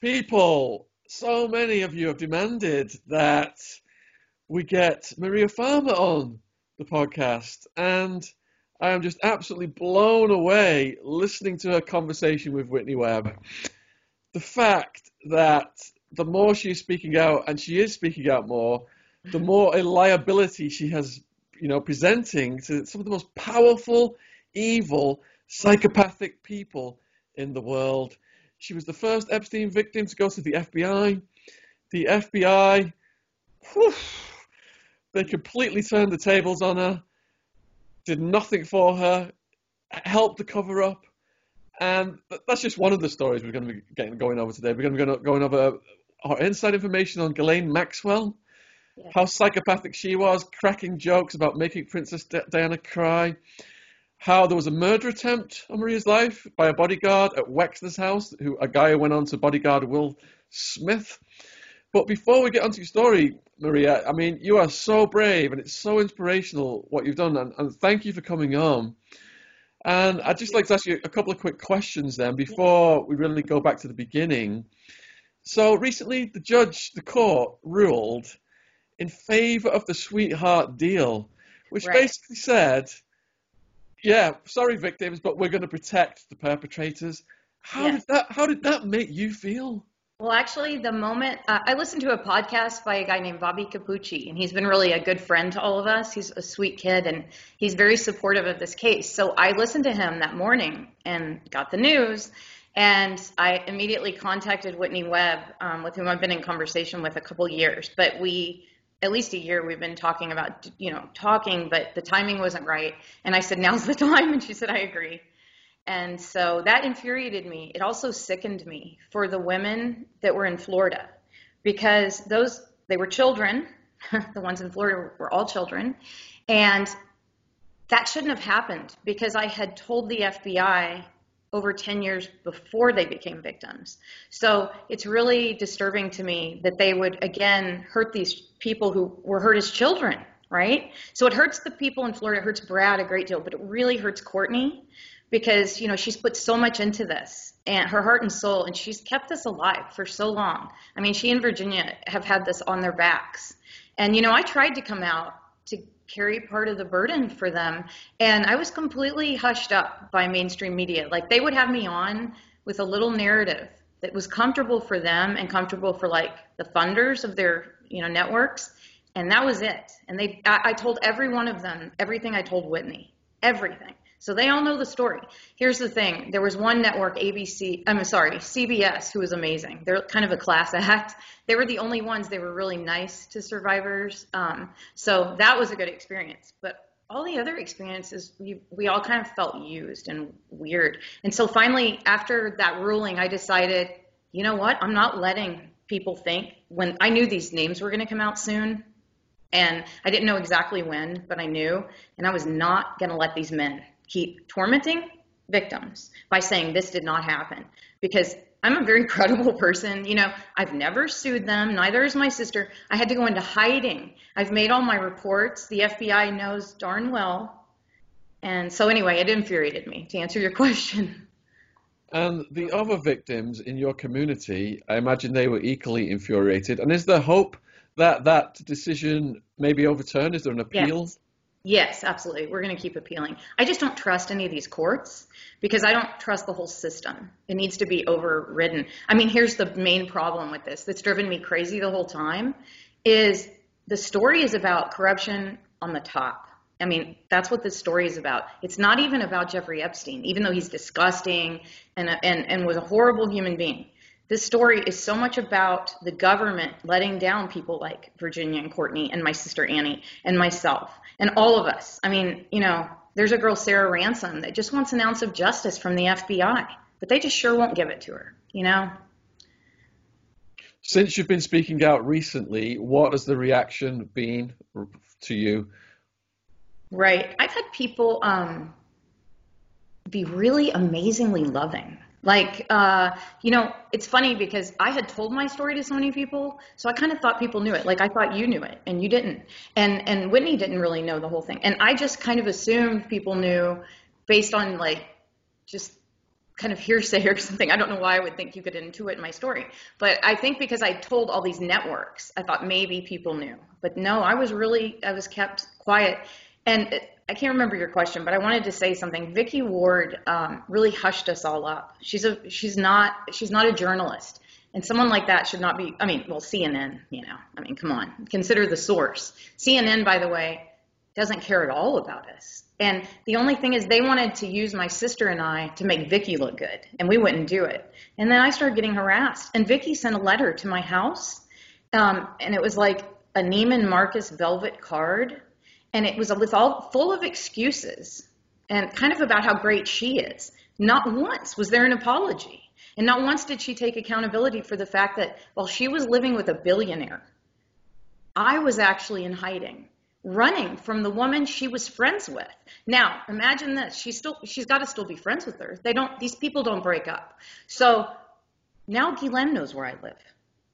People, so many of you have demanded that we get Maria Farmer on the podcast, and I am just absolutely blown away listening to her conversation with Whitney Webb. The fact that the more she's speaking out, and she is speaking out more, the more a liability she has, you know, presenting to some of the most powerful, evil, psychopathic people in the world. She was the first Epstein victim to go to the FBI. The FBI, whew, they completely turned the tables on her, did nothing for her, helped the cover up. And that's just one of the stories we're going to be getting, going over today. We're going to be going over our inside information on Ghislaine Maxwell, yeah. how psychopathic she was, cracking jokes about making Princess Diana cry, how there was a murder attempt on Maria's life by a bodyguard at Wexner's house, who a guy who went on to bodyguard Will Smith. But before we get onto your story, Maria, I mean, you are so brave and it's so inspirational what you've done, and, and thank you for coming on. And I'd just like to ask you a couple of quick questions then before we really go back to the beginning. So recently, the judge, the court, ruled in favor of the sweetheart deal, which right. basically said yeah, sorry, victims, but we're going to protect the perpetrators. How did that? How did that make you feel? Well, actually, the moment uh, I listened to a podcast by a guy named Bobby Capucci, and he's been really a good friend to all of us. He's a sweet kid, and he's very supportive of this case. So I listened to him that morning and got the news, and I immediately contacted Whitney Webb, um, with whom I've been in conversation with a couple years. But we at least a year we've been talking about you know talking but the timing wasn't right. And i said now's the time. And she said i agree. And so that infuriated me. It also sickened me for the women that were in florida because those they were children. The ones in florida were all children. And that shouldn't have happened because i had told the fbi over 10 years before they became victims. So it's really disturbing to me that they would again hurt these people who were hurt as children, right? So it hurts the people in Florida, it hurts Brad a great deal, but it really hurts Courtney because, you know, she's put so much into this and her heart and soul and she's kept this alive for so long. I mean, she and Virginia have had this on their backs. And you know, I tried to come out to carry part of the burden for them. And I was completely hushed up by mainstream media. Like they would have me on with a little narrative that was comfortable for them and comfortable for like the funders of their, you know, networks. And that was it. And they, I, I told every one of them everything I told Whitney, everything. So they all know the story. Here's the thing. There was one network, ABC, I'm sorry, CBS, who was amazing. They're kind of a class act. They were the only ones, they were really nice to survivors. Um, so that was a good experience. But all the other experiences, we, we all kind of felt used and weird. And so finally, after that ruling, I decided, you know what? I'm not letting people think when I knew these names were going to come out soon. And I didn't know exactly when, but I knew. And I was not going to let these men keep tormenting victims by saying this did not happen because I'm a very credible person. You know, I've never sued them, neither is my sister. I had to go into hiding. I've made all my reports. The FBI knows darn well. And so, anyway, it infuriated me to answer your question. And the other victims in your community, I imagine they were equally infuriated. And is there hope that that decision may be overturned? Is there an appeal? Yes. Yes, absolutely. We're going to keep appealing. I just don't trust any of these courts because I don't trust the whole system. It needs to be overridden. I mean, here's the main problem with this that's driven me crazy the whole time is the story is about corruption on the top. I mean, that's what this story is about. It's not even about Jeffrey Epstein, even though he's disgusting and, and, and was a horrible human being. This story is so much about the government letting down people like Virginia and Courtney and my sister Annie and myself and all of us. I mean, you know, there's a girl, Sarah Ransom, that just wants an ounce of justice from the FBI, but they just sure won't give it to her, you know? Since you've been speaking out recently, what has the reaction been to you? Right. I've had people um, be really amazingly loving. Like, uh, you know, it's funny because I had told my story to so many people, so I kind of thought people knew it. Like, I thought you knew it, and you didn't. And and Whitney didn't really know the whole thing, and I just kind of assumed people knew based on like just kind of hearsay or something. I don't know why I would think you could intuit my story, but I think because I told all these networks, I thought maybe people knew. But no, I was really I was kept quiet. And I can't remember your question, but I wanted to say something. Vicky Ward um, really hushed us all up. She's a she's not she's not a journalist, and someone like that should not be. I mean, well, CNN, you know. I mean, come on, consider the source. CNN, by the way, doesn't care at all about us. And the only thing is, they wanted to use my sister and I to make Vicky look good, and we wouldn't do it. And then I started getting harassed, and Vicky sent a letter to my house, um, and it was like a Neiman Marcus velvet card, and it was all full of excuses and kind of about how great she is. Not once was there an apology, and not once did she take accountability for the fact that while she was living with a billionaire, I was actually in hiding running from the woman she was friends with. Now, imagine this. She's still she's got to still be friends with her. They don't these people don't break up. So now Ghislaine knows where I live.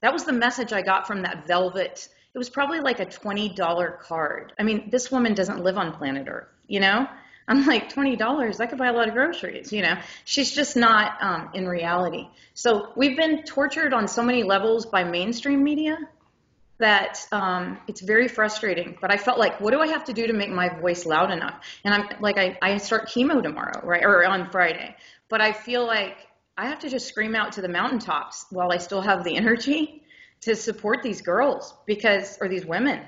That was the message I got from that velvet. It was probably like a $20 card. I mean, this woman doesn't live on planet Earth, you know? I'm like, $20, I could buy a lot of groceries, you know? She's just not um, in reality. So we've been tortured on so many levels by mainstream media that um, it's very frustrating. But I felt like, what do I have to do to make my voice loud enough? And I'm like, I, I start chemo tomorrow, right, or on Friday. But I feel like I have to just scream out to the mountaintops while I still have the energy to support these girls because, or these women,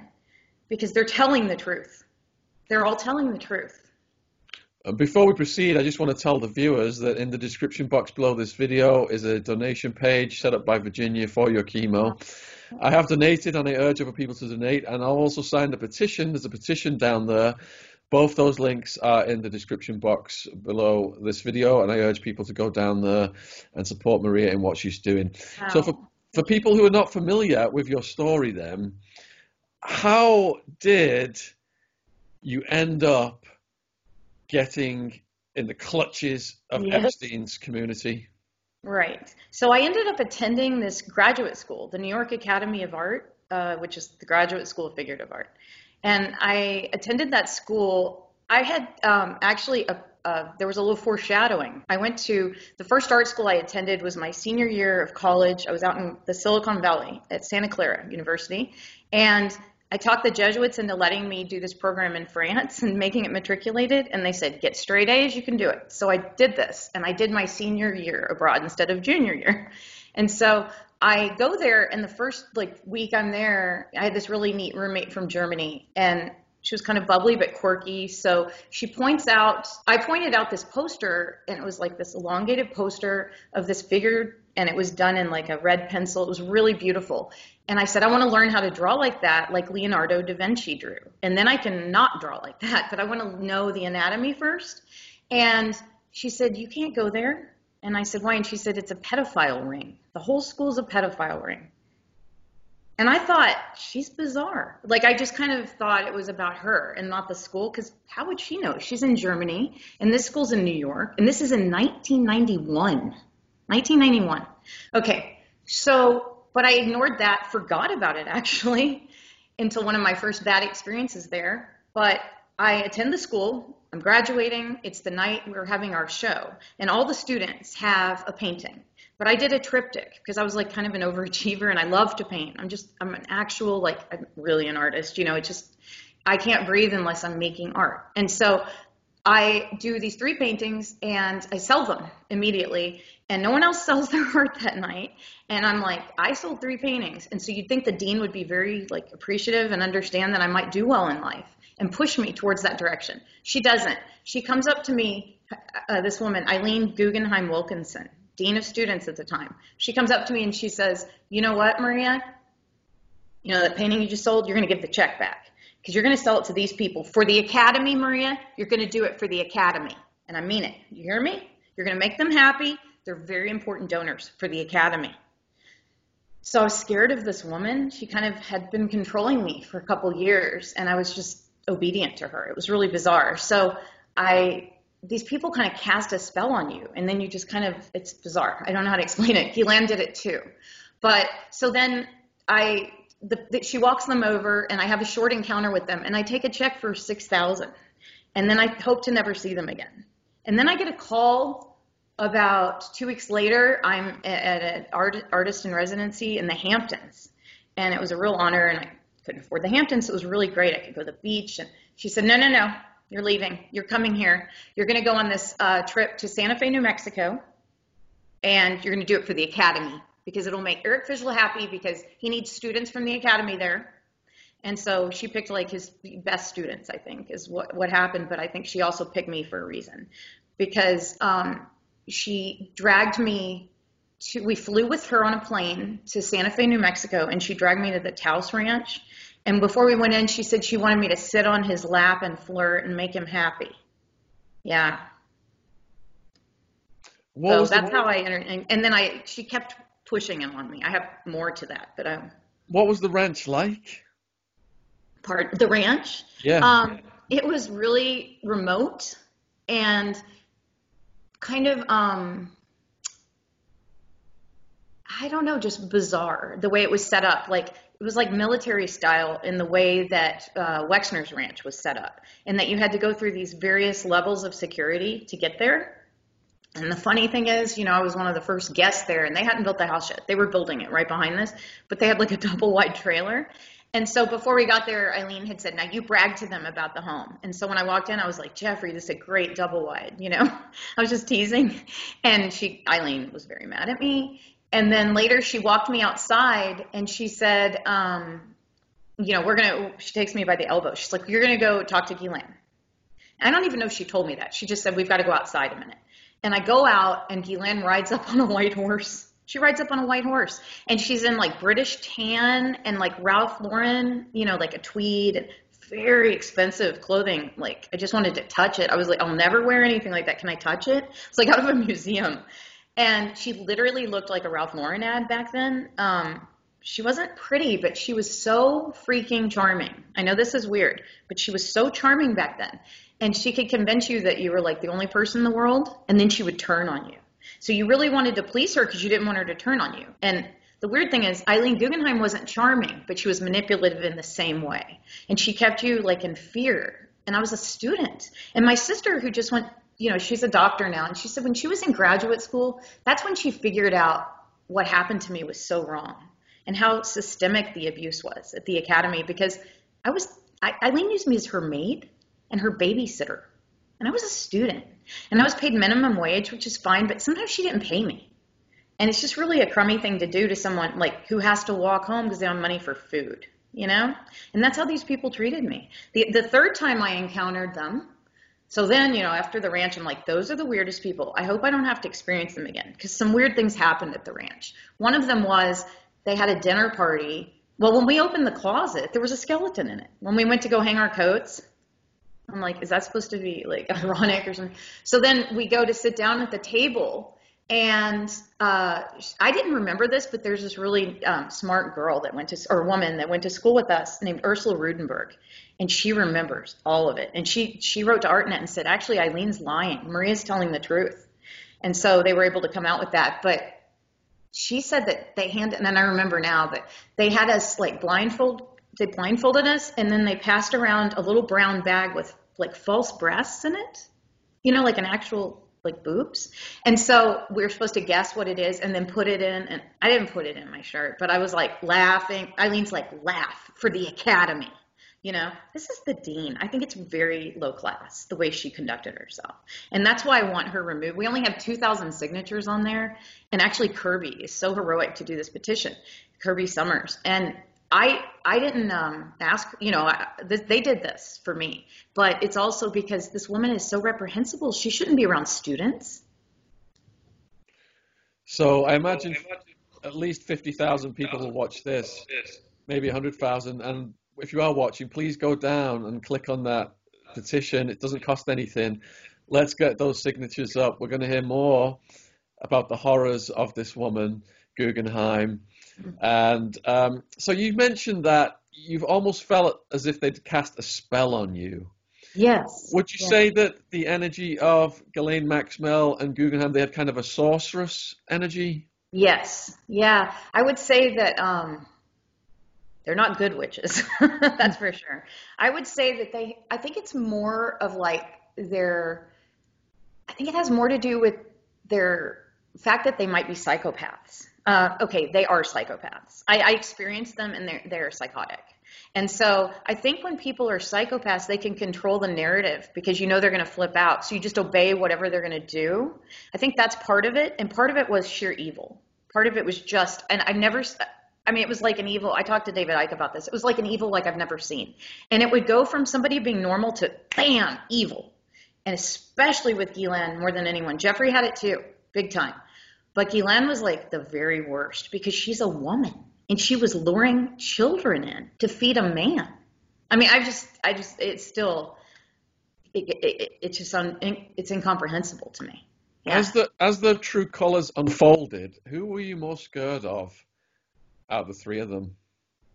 because they're telling the truth. They're all telling the truth. Uh, before we proceed, I just want to tell the viewers that in the description box below this video is a donation page set up by Virginia for your chemo. I have donated and I urge other people to donate, and I've also signed a petition. There's a petition down there. Both those links are in the description box below this video, and I urge people to go down there and support Maria in what she's doing. Wow. So, for, for people who are not familiar with your story, then, how did you end up getting in the clutches of yes. Epstein's community? Right. So I ended up attending this graduate school, the New York Academy of Art, uh, which is the graduate school of figurative art. And I attended that school. I had um, actually a, uh, there was a little foreshadowing. I went to the first art school I attended was my senior year of college. I was out in the Silicon Valley at Santa Clara University, and I talked the Jesuits into letting me do this program in France and making it matriculated, and they said, get straight A's, you can do it. So I did this, and I did my senior year abroad instead of junior year. And so I go there, and the first like week I'm there, I had this really neat roommate from Germany, and she was kind of bubbly but quirky. So she points out, I pointed out this poster, and it was like this elongated poster of this figure, and it was done in like a red pencil. It was really beautiful. And I said, I want to learn how to draw like that, like Leonardo da Vinci drew. And then I can not draw like that, but I want to know the anatomy first. And she said, You can't go there. And I said, Why? And she said, It's a pedophile ring. The whole school's a pedophile ring. And I thought, She's bizarre. Like, I just kind of thought it was about her and not the school, because how would she know? She's in Germany, and this school's in New York, and this is in 1991. 1991. Okay, so but I ignored that, forgot about it actually, until one of my first bad experiences there. But I attend the school, I'm graduating, it's the night we're having our show, and all the students have a painting. But I did a triptych because I was like kind of an overachiever and I love to paint. I'm just, I'm an actual, like, I'm really an artist, you know, it just, I can't breathe unless I'm making art. And so I do these three paintings and I sell them immediately and no one else sells their art that night. And i'm like i sold three paintings. And so you'd think the dean would be very like appreciative and understand that i might do well in life and push me towards that direction. She doesn't. She comes up to me uh, this woman eileen guggenheim wilkinson dean of students at the time she comes up to me and she says you know what maria you know that painting you just sold you're going to give the check back because you're going to sell it to these people for the academy maria you're going to do it for the academy and i mean it you hear me you're going to make them happy they're very important donors for the academy. So I was scared of this woman. She kind of had been controlling me for a couple years, and I was just obedient to her. It was really bizarre. So I these people kind of cast a spell on you, and then you just kind of it's bizarre. I don't know how to explain it. Ghislaine did it too, but so then I the, the, she walks them over, and I have a short encounter with them, and I take a check for six thousand, and then I hope to never see them again. And then I get a call about two weeks later, I'm at an art, artist in residency in the Hamptons, and it was a real honor. And I couldn't afford the Hamptons, so it was really great. I could go to the beach, and she said, "No, no, no, you're leaving. You're coming here. You're going to go on this uh, trip to Santa Fe, New Mexico, and you're going to do it for the Academy because it'll make Eric Fischl happy because he needs students from the Academy there." And so she picked like his best students, I think, is what, what happened. But I think she also picked me for a reason because um, she dragged me to, we flew with her on a plane to Santa Fe, New Mexico, and she dragged me to the Taos Ranch. And before we went in, she said she wanted me to sit on his lap and flirt and make him happy. Yeah. What so that's how I entered. And, and then I, she kept pushing him on me. I have more to that, but I, what was the ranch like? part the ranch. Yeah. Um, it was really remote and kind of, um, I don't know, just bizarre the way it was set up. Like was like military style in the way that uh, Wexner's ranch was set up, and that you had to go through these various levels of security to get there. And the funny thing is, you know, I was one of the first guests there, and they hadn't built the house yet. They were building it right behind this, but they had like a double wide trailer. And so before we got there, Eileen had said, "Now you brag to them about the home." And so when I walked in, I was like, "Jeffrey, this is a great double wide." You know, I was just teasing, and she, Eileen, was very mad at me. And then later, she walked me outside, and she said, um, "You know, we're gonna." She takes me by the elbow. She's like, "You're gonna go talk to Ghislaine." I don't even know if she told me that. She just said, "We've got to go outside a minute." And I go out, and Ghislaine rides up on a white horse. She rides up on a white horse, and she's in like British tan and like Ralph Lauren, you know, like a tweed and very expensive clothing. Like I just wanted to touch it. I was like, I'll never wear anything like that. Can I touch it? It's like out of a museum. And she literally looked like a Ralph Lauren ad back then. Um, she wasn't pretty, but she was so freaking charming. I know this is weird, but she was so charming back then. And she could convince you that you were like the only person in the world, and then she would turn on you. So you really wanted to please her because you didn't want her to turn on you. And the weird thing is, Eileen Guggenheim wasn't charming, but she was manipulative in the same way. And she kept you like in fear. And I was a student. And my sister, who just went, you know, she's a doctor now, and she said when she was in graduate school, that's when she figured out what happened to me was so wrong and how systemic the abuse was at the academy because I was, I, Eileen used me as her maid and her babysitter. And I was a student. And I was paid minimum wage, which is fine, but sometimes she didn't pay me. And it's just really a crummy thing to do to someone like who has to walk home because they don't have money for food, you know? And that's how these people treated me. The the third time I encountered them, so then, you know, after the ranch, I'm like, those are the weirdest people. I hope I don't have to experience them again because some weird things happened at the ranch. One of them was they had a dinner party. Well, when we opened the closet, there was a skeleton in it. When we went to go hang our coats, I'm like, is that supposed to be like ironic or something? So then we go to sit down at the table, and uh, I didn't remember this, but there's this really um, smart girl that went to, or woman that went to school with us named Ursula Rudenberg, and she remembers all of it. And she she wrote to ArtNet and said, actually, Eileen's lying. Maria's telling the truth. And so they were able to come out with that. But she said that they handed, and then I remember now that they had us like blindfold they blindfolded us and then they passed around a little brown bag with like false breasts in it you know like an actual like boobs and so we are supposed to guess what it is and then put it in and i didn't put it in my shirt but i was like laughing. Eileen's like laugh for the academy you know? This is the dean. I think it's very low class the way she conducted herself. And that's why i want her removed. We only have 2000 signatures on there. And actually kirby is so heroic to do this petition. Kirby summers. And I I didn't um, ask, you know, I, th- they did this for me, but it's also because this woman is so reprehensible. She shouldn't be around students. So I imagine at least 50,000 people will watch this, maybe 100,000. And if you are watching, please go down and click on that petition. It doesn't cost anything. Let's get those signatures up. We're going to hear more about the horrors of this woman, Guggenheim. And um, so you mentioned that you've almost felt as if they'd cast a spell on you. Yes. Would you yes. say that the energy of Ghislaine Maxwell and Guggenheim, they had kind of a sorceress energy? Yes. Yeah. I would say that um, they're not good witches. That's for sure. I would say that they, I think it's more of like their, I think it has more to do with their fact that they might be psychopaths. Uh, okay, they are psychopaths. I, I experienced them and they're, they're psychotic. And so I think when people are psychopaths, they can control the narrative because you know they're going to flip out. So you just obey whatever they're going to do. I think that's part of it. And part of it was sheer evil. Part of it was just, and I've never, I mean, it was like an evil. I talked to David Icke about this. It was like an evil like I've never seen. And it would go from somebody being normal to bam, evil. And especially with Ghislaine more than anyone. Jeffrey had it too, big time. But Ghislaine was like the very worst because she's a woman and she was luring children in to feed a man. I mean, I just, I just, it's still, it, it, it's just, un, it's incomprehensible to me. Yeah. As the as the true colors unfolded, who were you more scared of out of the three of them?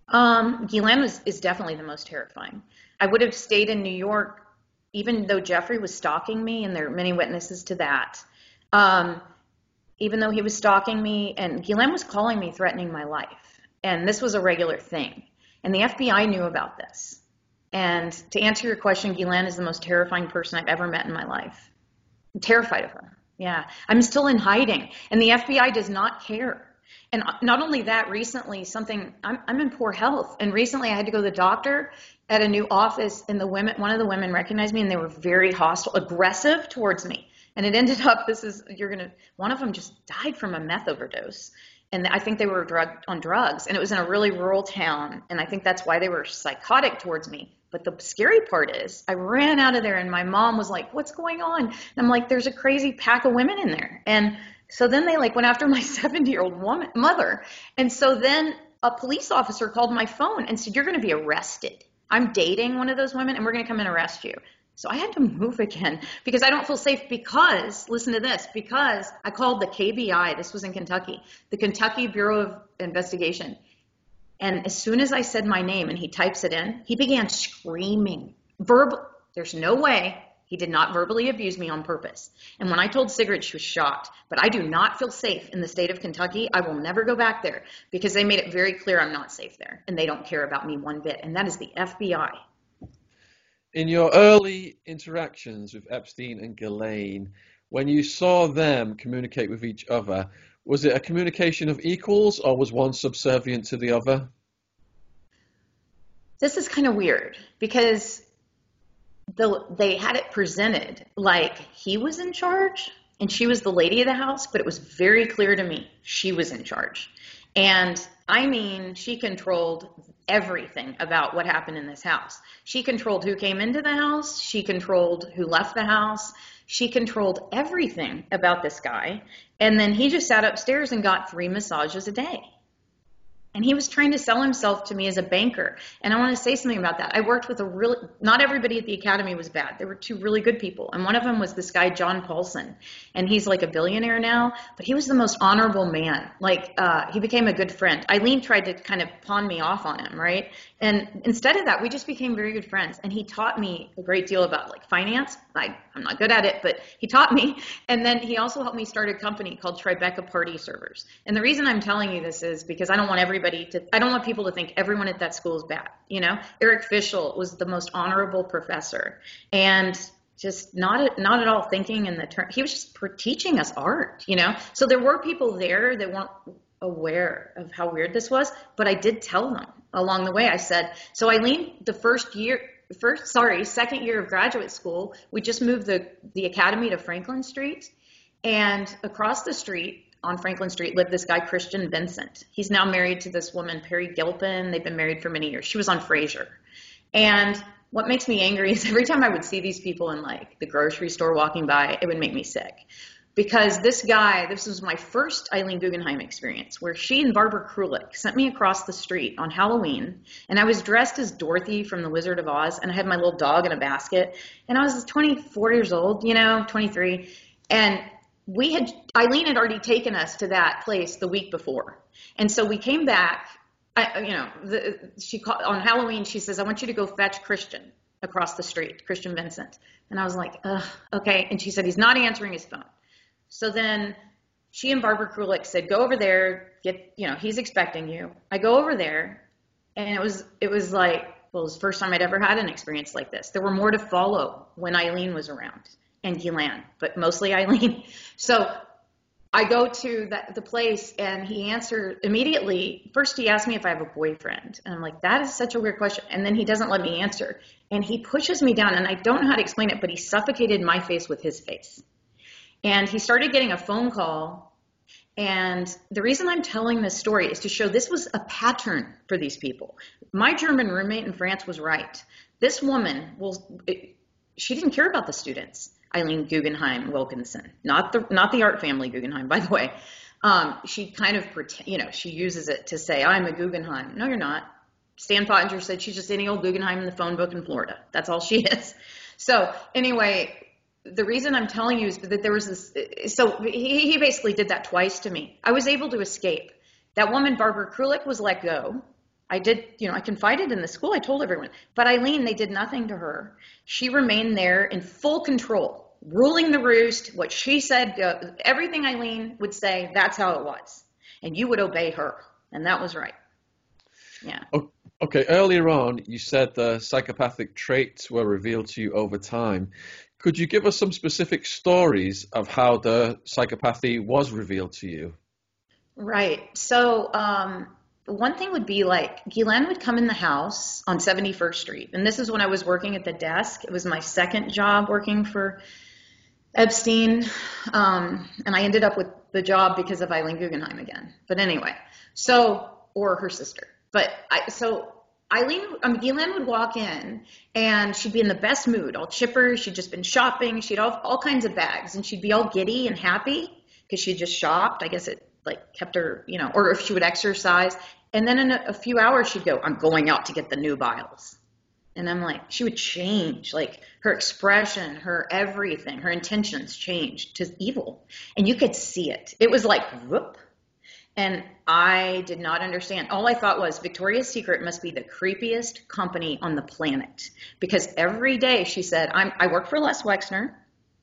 Um, Ghislaine was is definitely the most terrifying. I would have stayed in New York, even though Jeffrey was stalking me, and there are many witnesses to that. Um, even though he was stalking me, and Ghislaine was calling me, threatening my life, and this was a regular thing, and the FBI knew about this. And to answer your question, Ghislaine is the most terrifying person I've ever met in my life. I'm terrified of her. Yeah, I'm still in hiding, and the FBI does not care. And not only that, recently something I'm, I'm in poor health, and recently I had to go to the doctor at a new office, and the women, one of the women recognized me, and they were very hostile, aggressive towards me. And it ended up, this is you're gonna, one of them just died from a meth overdose, and I think they were drugged on drugs, and it was in a really rural town, and I think that's why they were psychotic towards me. But the scary part is, I ran out of there, and my mom was like, "What's going on?" And I'm like, "There's a crazy pack of women in there." And so then they like went after my 70 year old woman mother, and so then a police officer called my phone and said, "You're going to be arrested. I'm dating one of those women, and we're going to come and arrest you." So I had to move again because I don't feel safe because, listen to this, because I called the KBI, this was in Kentucky, the Kentucky Bureau of Investigation. And as soon as I said my name and he types it in, he began screaming. Verbal, there's no way he did not verbally abuse me on purpose. And when I told Sigrid, she was shocked. But I do not feel safe in the state of Kentucky. I will never go back there because they made it very clear I'm not safe there and they don't care about me one bit. And that is the FBI. In your early interactions with Epstein and Ghislaine, when you saw them communicate with each other, was it a communication of equals or was one subservient to the other? This is kind of weird because the, they had it presented like he was in charge and she was the lady of the house, but it was very clear to me she was in charge. And I mean, she controlled everything about what happened in this house. She controlled who came into the house, she controlled who left the house, she controlled everything about this guy. And then he just sat upstairs and got three massages a day. And he was trying to sell himself to me as a banker. And I want to say something about that. I worked with a really, not everybody at the academy was bad. There were two really good people. And one of them was this guy, John Paulson. And he's like a billionaire now, but he was the most honorable man. Like, uh, he became a good friend. Eileen tried to kind of pawn me off on him, right? And instead of that, we just became very good friends. And he taught me a great deal about like finance. I, I'm not good at it, but he taught me. And then he also helped me start a company called Tribeca Party Servers. And the reason I'm telling you this is because I don't want everybody to, I don't want people to think everyone at that school is bad. You know, Eric Fischl was the most honorable professor and just not, not at all thinking in the term. He was just teaching us art, you know? So there were people there that weren't aware of how weird this was, but I did tell them along the way. I said, so Eileen, the first year, first, sorry, second year of graduate school, we just moved the, the academy to Franklin Street. And across the street on Franklin Street lived this guy, Christian Vincent. He's now married to this woman, Peri Gilpin. They've been married for many years. She was on Frasier. And what makes me angry is every time I would see these people in like the grocery store walking by, it would make me sick because this guy, this was my first Eileen Guggenheim experience, where she and Barbara Krulik sent me across the street on Halloween, and I was dressed as Dorothy from The Wizard of Oz, and I had my little dog in a basket, and I was 24 years old, you know, 23, and we had Eileen had already taken us to that place the week before, and so we came back. I, you know, the, she called, on Halloween. She says, "I want you to go fetch Christian across the street, Christian Vincent." And I was like, Ugh, "Okay." And she said, "He's not answering his phone." So then she and Barbara Krulik said, go over there, get, you know, he's expecting you. I go over there and it was, it was like, well, it was the first time I'd ever had an experience like this. There were more to follow when Eileen was around and Ghislaine, but mostly Eileen. So I go to the, the place and he answered immediately. First, he asked me if I have a boyfriend. And I'm like, that is such a weird question. And then he doesn't let me answer. And he pushes me down, and I don't know how to explain it, but he suffocated my face with his face. And he started getting a phone call. And the reason I'm telling this story is to show this was a pattern for these people. My German roommate in France was right. This woman will, she didn't care about the students. Eileen Guggenheim Wilkinson, not the not the art family Guggenheim, by the way. Um, she kind of you know, she uses it to say, "I'm a Guggenheim." No, you're not. Stan Pottinger said she's just any old Guggenheim in the phone book in Florida. That's all she is. So anyway, the reason I'm telling you is that there was this. So he, he basically did that twice to me. I was able to escape. That woman, Barbara Krulik, was let go. I did, you know, I confided in the school. I told everyone. But Eileen, they did nothing to her. She remained there in full control, ruling the roost. What she said, uh, everything Eileen would say, that's how it was. And you would obey her. And that was right. Yeah. Okay, earlier on, you said the psychopathic traits were revealed to you over time. Could you give us some specific stories of how the psychopathy was revealed to you? Right. So, um, one thing would be like Ghislaine would come in the house on 71st Street. And this is when I was working at the desk. It was my second job working for Epstein. Um, and I ended up with the job because of Eileen Guggenheim again. But anyway, so, or her sister. But I, so Eileen, um, Ghislaine would walk in and she'd be in the best mood, all chipper. She'd just been shopping. She'd all, all kinds of bags and she'd be all giddy and happy because she'd just shopped. I guess it like kept her, you know, or if she would exercise. And then in a, a few hours, she'd go, I'm going out to get the nubiles. And I'm like, she would change, like her expression, her everything, her intentions changed to evil. And you could see it. It was like, whoop. And I did not understand. All I thought was Victoria's Secret must be the creepiest company on the planet. Because every day she said, I work for Les Wexner.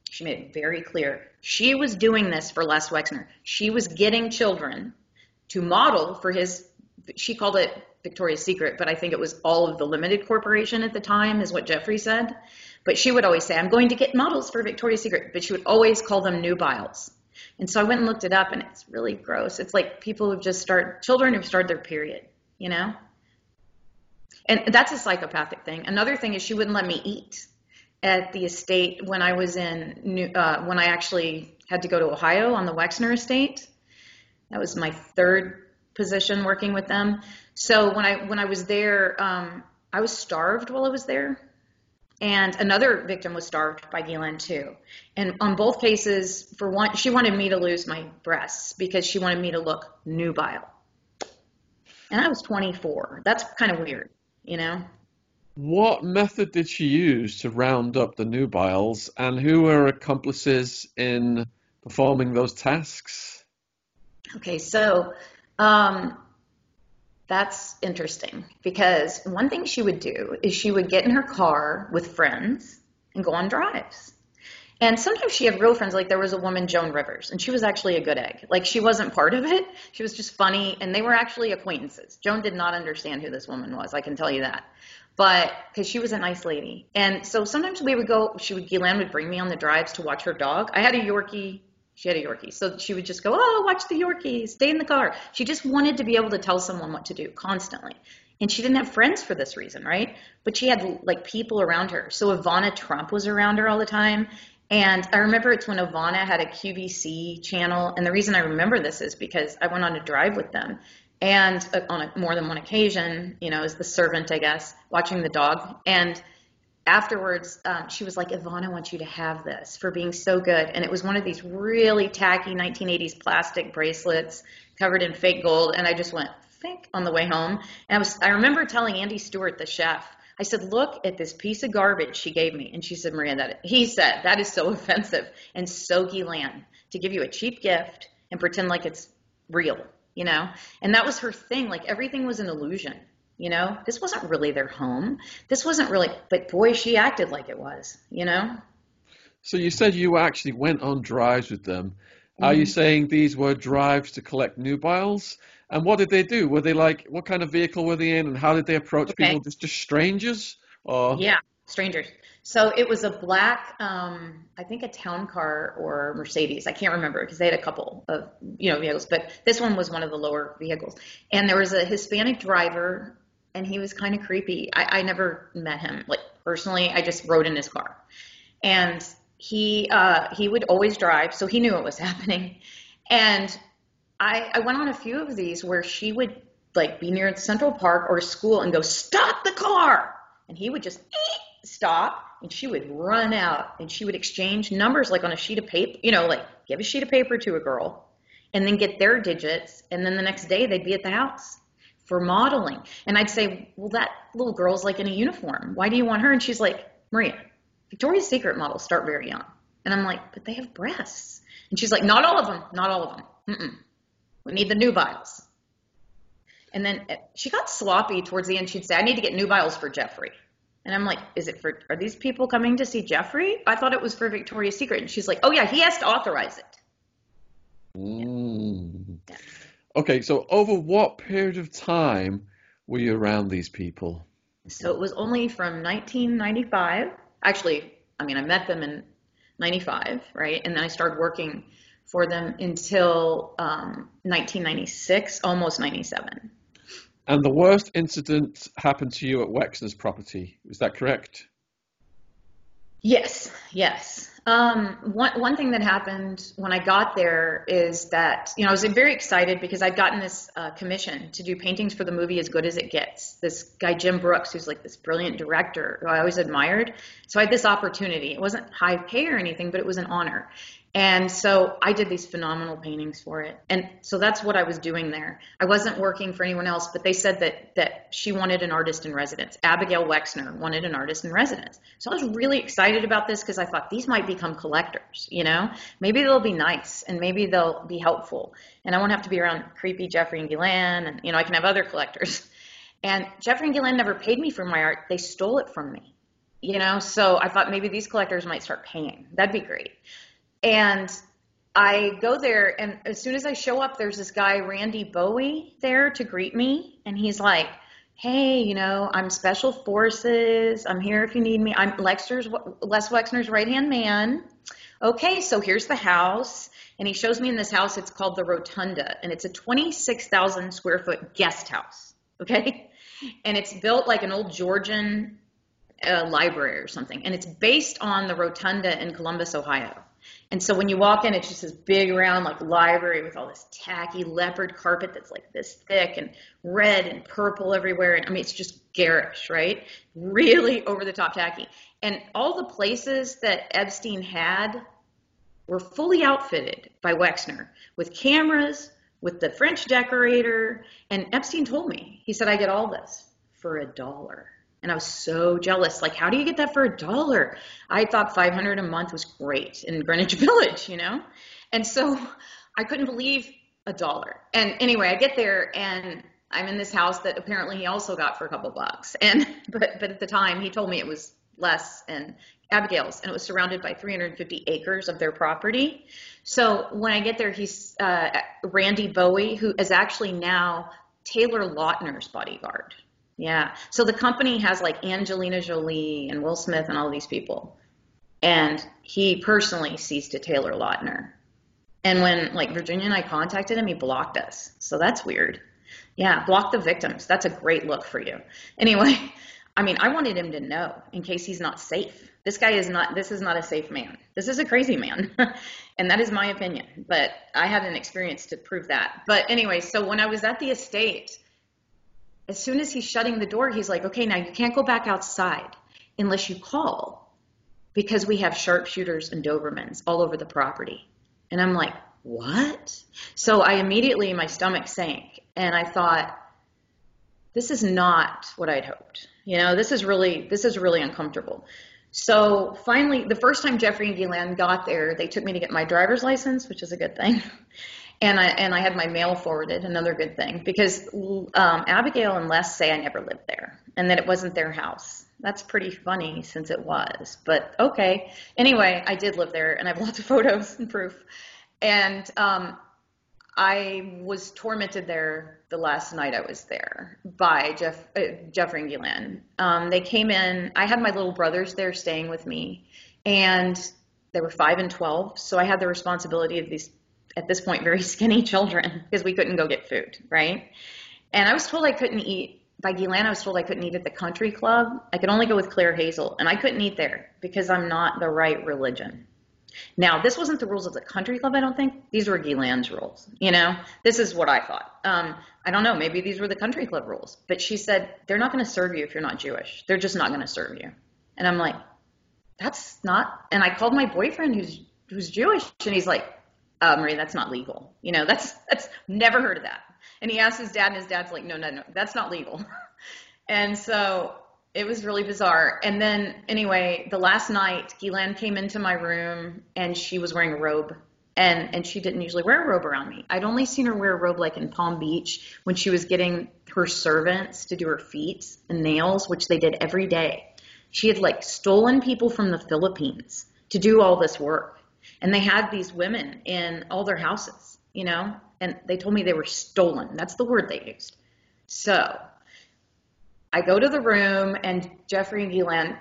She made it very clear. She was doing this for Les Wexner. She was getting children to model for his she called it Victoria's Secret, but I think it was all of the limited corporation at the time, is what Jeffrey said. But she would always say, I'm going to get models for Victoria's Secret, but she would always call them nubiles. And so I went and looked it up, and it's really gross. It's like people who just start, children who've started their period, you know? And that's a psychopathic thing. Another thing is she wouldn't let me eat at the estate when I was in, New, uh, when I actually had to go to Ohio on the Wexner estate. That was my third position working with them. So when I when I was there, um, I was starved while I was there, and another victim was starved by Ghislaine too. And on both cases, for one, she wanted me to lose my breasts because she wanted me to look nubile. And I was 24. That's kind of weird, you know. What method did she use to round up the nubiles, and who were accomplices in performing those tasks? Okay, so um, that's interesting because one thing she would do is she would get in her car with friends and go on drives. And sometimes she had real friends, like there was a woman, Joan Rivers, and she was actually a good egg. Like she wasn't part of it. She was just funny, and they were actually acquaintances. Joan did not understand who this woman was, I can tell you that. But because she was a nice lady. And so sometimes we would go, she would, Ghislaine would bring me on the drives to watch her dog. I had a Yorkie she had a Yorkie. So she would just go, Oh, watch the Yorkie, stay in the car. She just wanted to be able to tell someone what to do constantly. And she didn't have friends for this reason, right? But she had like people around her. So Ivana Trump was around her all the time. And I remember it's when Ivana had a QVC channel. And the reason I remember this is because I went on a drive with them. And uh, on a, more than one occasion, you know, as the servant, I guess, watching the dog. And afterwards, um, she was like, Yvonne, I want you to have this for being so good. And it was one of these really tacky 1980s plastic bracelets covered in fake gold. And I just went, think on the way home. And I was, I remember telling Andy Stewart, the chef, I said, look at this piece of garbage she gave me. And she said, Maria, that he said, that is so offensive and so Ghislaine to give you a cheap gift and pretend like it's real, you know? And that was her thing. Like everything was an illusion. You know, this wasn't really their home. This wasn't really, but boy, she acted like it was, you know? So you said you actually went on drives with them. Mm-hmm. Are you mm-hmm. saying these were drives to collect nubiles? And what did they do? Were they like, what kind of vehicle were they in and how did they approach okay. people? Just, just strangers? Or... Yeah. Strangers. So it was a black, um, I think a town car or Mercedes. I can't remember because they had a couple of you know vehicles, but this one was one of the lower vehicles. And there was a Hispanic driver, and he was kind of creepy. I, I never met him like personally. I just rode in his car, and he uh, he would always drive, so he knew what was happening. And I, I went on a few of these where she would like be near Central Park or school and go, "Stop the car!" and he would just stop and she would run out and she would exchange numbers like on a sheet of paper, you know, like give a sheet of paper to a girl and then get their digits. And then the next day they'd be at the house for modeling. And I'd say, well, that little girl's like in a uniform. Why do you want her? And she's like, Maria, Victoria's Secret models start very young. And I'm like, but they have breasts. And she's like, not all of them, not all of them. Mm-mm. We need the nubiles. And then eh, she got sloppy towards the end. She'd say, I need to get nubiles for Jeffrey. And I'm like, is it for, are these people coming to see Jeffrey? I thought it was for Victoria's Secret. And she's like, oh yeah, he has to authorize it. Mm. Yeah. Okay, so over what period of time were you around these people? So it was only from 1995. Actually, I mean, I met them in 95, right? And then I started working for them until um, 1996, almost 97. And the worst incident happened to you at Wexner's property. Is that correct? Yes, yes. Um, one, one thing that happened when I got there is that, you know, I was very excited because I'd gotten this uh, commission to do paintings for the movie As Good as It Gets. This guy, Jim Brooks, who's like this brilliant director who I always admired. So I had this opportunity. It wasn't high pay or anything, but it was an honor. And so I did these phenomenal paintings for it. And so that's what I was doing there. I wasn't working for anyone else, but they said that that she wanted an artist in residence. Abigail Wexner wanted an artist in residence. So I was really excited about this because I thought these might become collectors, you know? Maybe they'll be nice and maybe they'll be helpful. And I won't have to be around creepy Jeffrey and Ghislaine and you know, I can have other collectors. And Jeffrey and Ghislaine never paid me for my art. They stole it from me. You know, so I thought maybe these collectors might start paying. That'd be great. And I go there, and as soon as I show up, there's this guy, Randy Bowie, there to greet me. And he's like, Hey, you know, I'm Special Forces. I'm here if you need me. I'm Lexner's, Les Wexner's right hand man. Okay, so here's the house. And he shows me in this house, it's called the Rotunda, and it's a 26,000 square foot guest house. Okay? And it's built like an old Georgian uh, library or something. And it's based on the Rotunda in Columbus, Ohio. And so when you walk in, it's just this big round like library with all this tacky leopard carpet that's like this thick and red and purple everywhere. And I mean, it's just garish, right? Really over the top tacky. And all the places that Epstein had were fully outfitted by Wexner with cameras, with the French decorator. And Epstein told me, he said, I get all this for a dollar. And I was so jealous. Like, how do you get that for a dollar? I thought 500 a month was great in Greenwich Village, you know? And so I couldn't believe a dollar. And anyway, I get there and I'm in this house that apparently he also got for a couple bucks. And but but at the time he told me it was less and Abigail's and it was surrounded by 350 acres of their property. So when I get there, he's uh, Randy Bowie, who is actually now Taylor Lautner's bodyguard. Yeah. So the company has like Angelina Jolie and Will Smith and all these people. And he personally sees to Taylor Lautner. And when like Virginia and I contacted him, he blocked us. So that's weird. Yeah, block the victims. That's a great look for you. Anyway, I mean, I wanted him to know in case he's not safe. This guy is not, this is not a safe man. This is a crazy man. and that is my opinion. But I had an experience to prove that. But anyway, so when I was at the estate, as soon as he's shutting the door, he's like, okay, now you can't go back outside unless you call because we have sharpshooters and Dobermans all over the property. And I'm like, what? So I immediately, my stomach sank and I thought, this is not what I'd hoped. You know, this is really, this is really uncomfortable. So finally, the first time Jeffrey and Ghislaine got there, they took me to get my driver's license, which is a good thing. And I and I had my mail forwarded. Another good thing because um, Abigail and Les say I never lived there and that it wasn't their house. That's pretty funny since it was, but okay. Anyway, I did live there, and I have lots of photos and proof. And um, I was tormented there the last night I was there by Jeff, uh, Jeffrey and Um, they came in. I had my little brothers there staying with me, and they were five and twelve. So I had the responsibility of these, at this point, very skinny children because we couldn't go get food, right? And I was told I couldn't eat by Ghislaine. I was told I couldn't eat at the country club. I could only go with Claire Hazel, and I couldn't eat there because I'm not the right religion. Now, this wasn't the rules of the country club, I don't think. These were Ghislaine's rules. You know, this is what I thought. Um, I don't know, maybe these were the country club rules. But she said, they're not going to serve you if you're not Jewish. They're just not going to serve you. And I'm like, that's not. And I called my boyfriend who's who's Jewish, and he's like, uh, Marie, that's not legal. You know, that's that's never heard of that. And he asked his dad, and his dad's like, no, no, no, that's not legal. and so it was really bizarre. And then anyway, the last night, Ghislaine came into my room and she was wearing a robe. And, and she didn't usually wear a robe around me. I'd only seen her wear a robe like in Palm Beach when she was getting her servants to do her feet and nails, which they did every day. She had like stolen people from the Philippines to do all this work. And they had these women in all their houses, you know, and they told me they were stolen. That's the word they used. So I go to the room and Jeffrey and Ghislaine,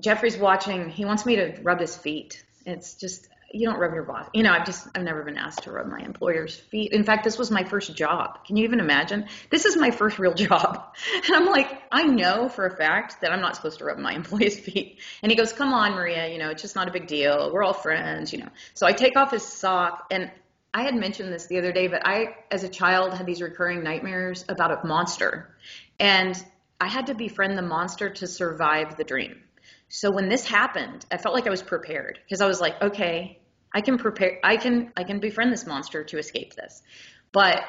Jeffrey's watching, he wants me to rub his feet. It's just, you don't rub your boss. You know, I've just, I've never been asked to rub my employer's feet. In fact, this was my first job. Can you even imagine? This is my first real job. And I'm like, I know for a fact that I'm not supposed to rub my employee's feet. And he goes, come on, Maria, you know, it's just not a big deal. We're all friends, you know. So I take off his sock and I had mentioned this the other day, but I, as a child, had these recurring nightmares about a monster. And I had to befriend the monster to survive the dream. So when this happened, I felt like I was prepared because I was like, okay, I can prepare, I can, I can befriend this monster to escape this. But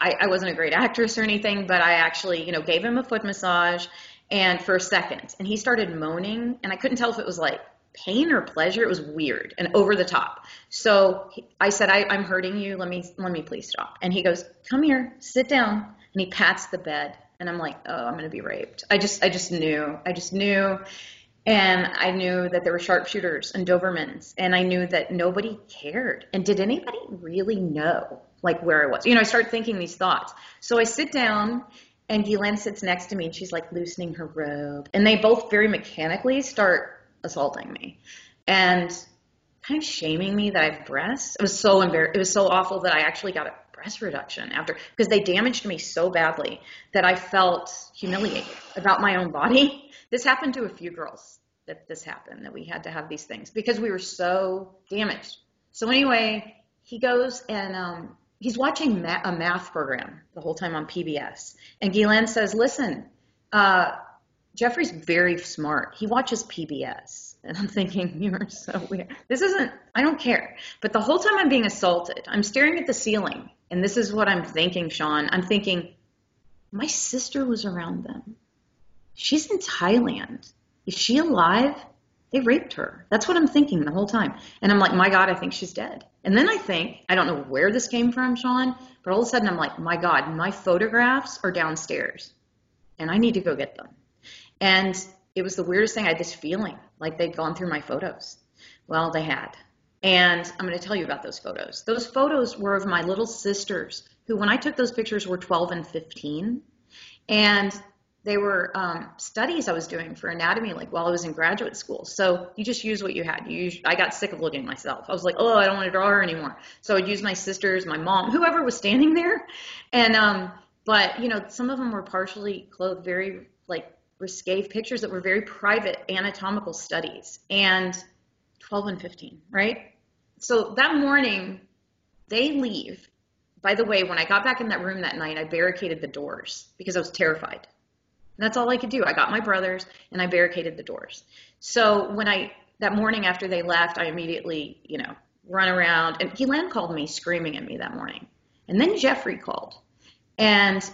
I, I wasn't a great actress or anything, but I actually, you know, gave him a foot massage and for a second and he started moaning and I couldn't tell if it was like pain or pleasure. It was weird and over the top. So I said, I, I'm hurting you. Let me, let me please stop. And he goes, come here, sit down. And he pats the bed and I'm like, oh, I'm going to be raped. I just, I just knew, I just knew. And I knew that there were sharpshooters and Dobermans, and I knew that nobody cared. And did anybody really know, like, where I was? You know, I start thinking these thoughts. So I sit down, and Ghislaine sits next to me, and she's like loosening her robe. And they both very mechanically start assaulting me. And kind of shaming me that I have breasts. It was so embarrassing. It was so awful that I actually got a breast reduction after because they damaged me so badly that I felt humiliated about my own body. This happened to a few girls that this happened that we had to have these things because we were so damaged. So anyway, he goes and um, he's watching ma- a math program the whole time on PBS, and Ghislaine says, "Listen, uh, Jeffrey's very smart. He watches PBS." And I'm thinking, you're so weird. This isn't, I don't care. But the whole time I'm being assaulted, I'm staring at the ceiling. And this is what I'm thinking, Sean. I'm thinking, my sister was around them. She's in Thailand. Is she alive? They raped her. That's what I'm thinking the whole time. And I'm like, my God, I think she's dead. And then I think, I don't know where this came from, Sean, but all of a sudden I'm like, my God, my photographs are downstairs and I need to go get them. And it was the weirdest thing. I had this feeling like they'd gone through my photos. Well, they had. And I'm going to tell you about those photos. Those photos were of my little sisters, who, when I took those pictures, were 12 and 15. And they were um, studies I was doing for anatomy, like while I was in graduate school. So you just use what you had. You use, I got sick of looking at myself. I was like, oh, I don't want to draw her anymore. So I'd use my sisters, my mom, whoever was standing there. And um, but you know, some of them were partially clothed, very like risque pictures that were very private anatomical studies. And 12 and 15, right? So that morning, they leave. By the way, when I got back in that room that night, I barricaded the doors because I was terrified. That's all I could do. I got my brothers and I barricaded the doors. So when I that morning after they left, I immediately, you know, run around and Ghislaine called me screaming at me that morning. And then Jeffrey called. And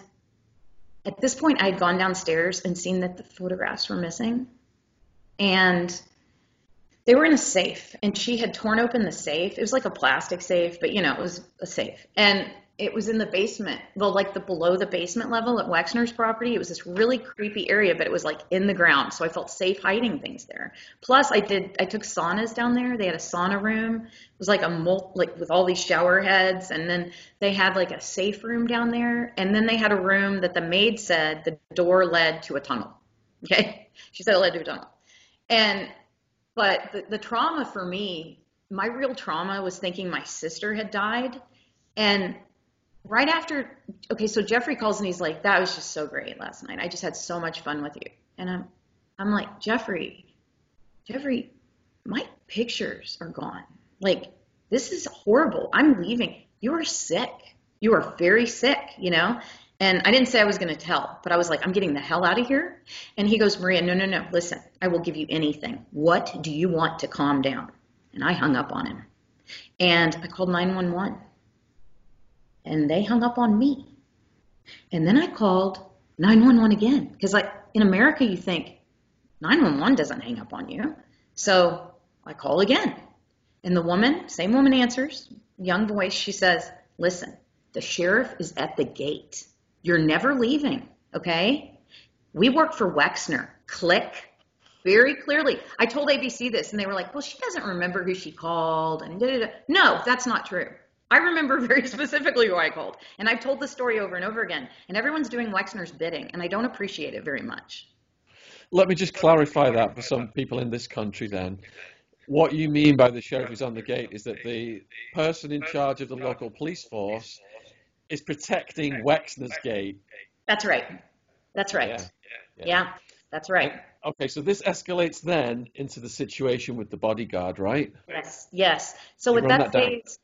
at this point I had gone downstairs and seen that the photographs were missing. And they were in a safe and she had torn open the safe. It was like a plastic safe, but you know, it was a safe. And it was in the basement, well, like the below the basement level at Wexner's property. It was this really creepy area, but it was like in the ground, so I felt safe hiding things there. Plus, I did, I took saunas down there. They had a sauna room. It was like a mul- like with all these shower heads, and then they had like a safe room down there, and then they had a room that the maid said the door led to a tunnel. Okay, she said it led to a tunnel, and but the, the trauma for me, my real trauma was thinking my sister had died, and right after okay so jeffrey calls and he's like that was just so great last night. I just had so much fun with you. And i'm i'm like jeffrey jeffrey my pictures are gone. Like this is horrible. I'm leaving. You are sick. You are very sick you know? And i didn't say i was going to tell but i was like i'm getting the hell out of here. And he goes maria no no no. Listen i will give you anything. What do you want to calm down? And i hung up on him. And i called 911 and they hung up on me. And then I called 911 again because like in America you think 911 doesn't hang up on you. So I call again. And the woman, same woman answers, young voice, she says, "Listen, the sheriff is at the gate. You're never leaving, okay? We work for Wexner. Click." Very clearly. I told ABC this and they were like, "Well, she doesn't remember who she called." And da, da, da. no, that's not true. I remember very specifically who I called, and I've told the story over and over again, and everyone's doing Wexner's bidding, and I don't appreciate it very much. Let me just clarify that for some people in this country then. What you mean by the sheriff is on the gate is that the person in charge of the local police force is protecting Wexner's gate. That's right. That's right. Yeah, yeah. yeah that's right. Okay, so this escalates then into the situation with the bodyguard, right? Yes, yes. So you with that, that phase,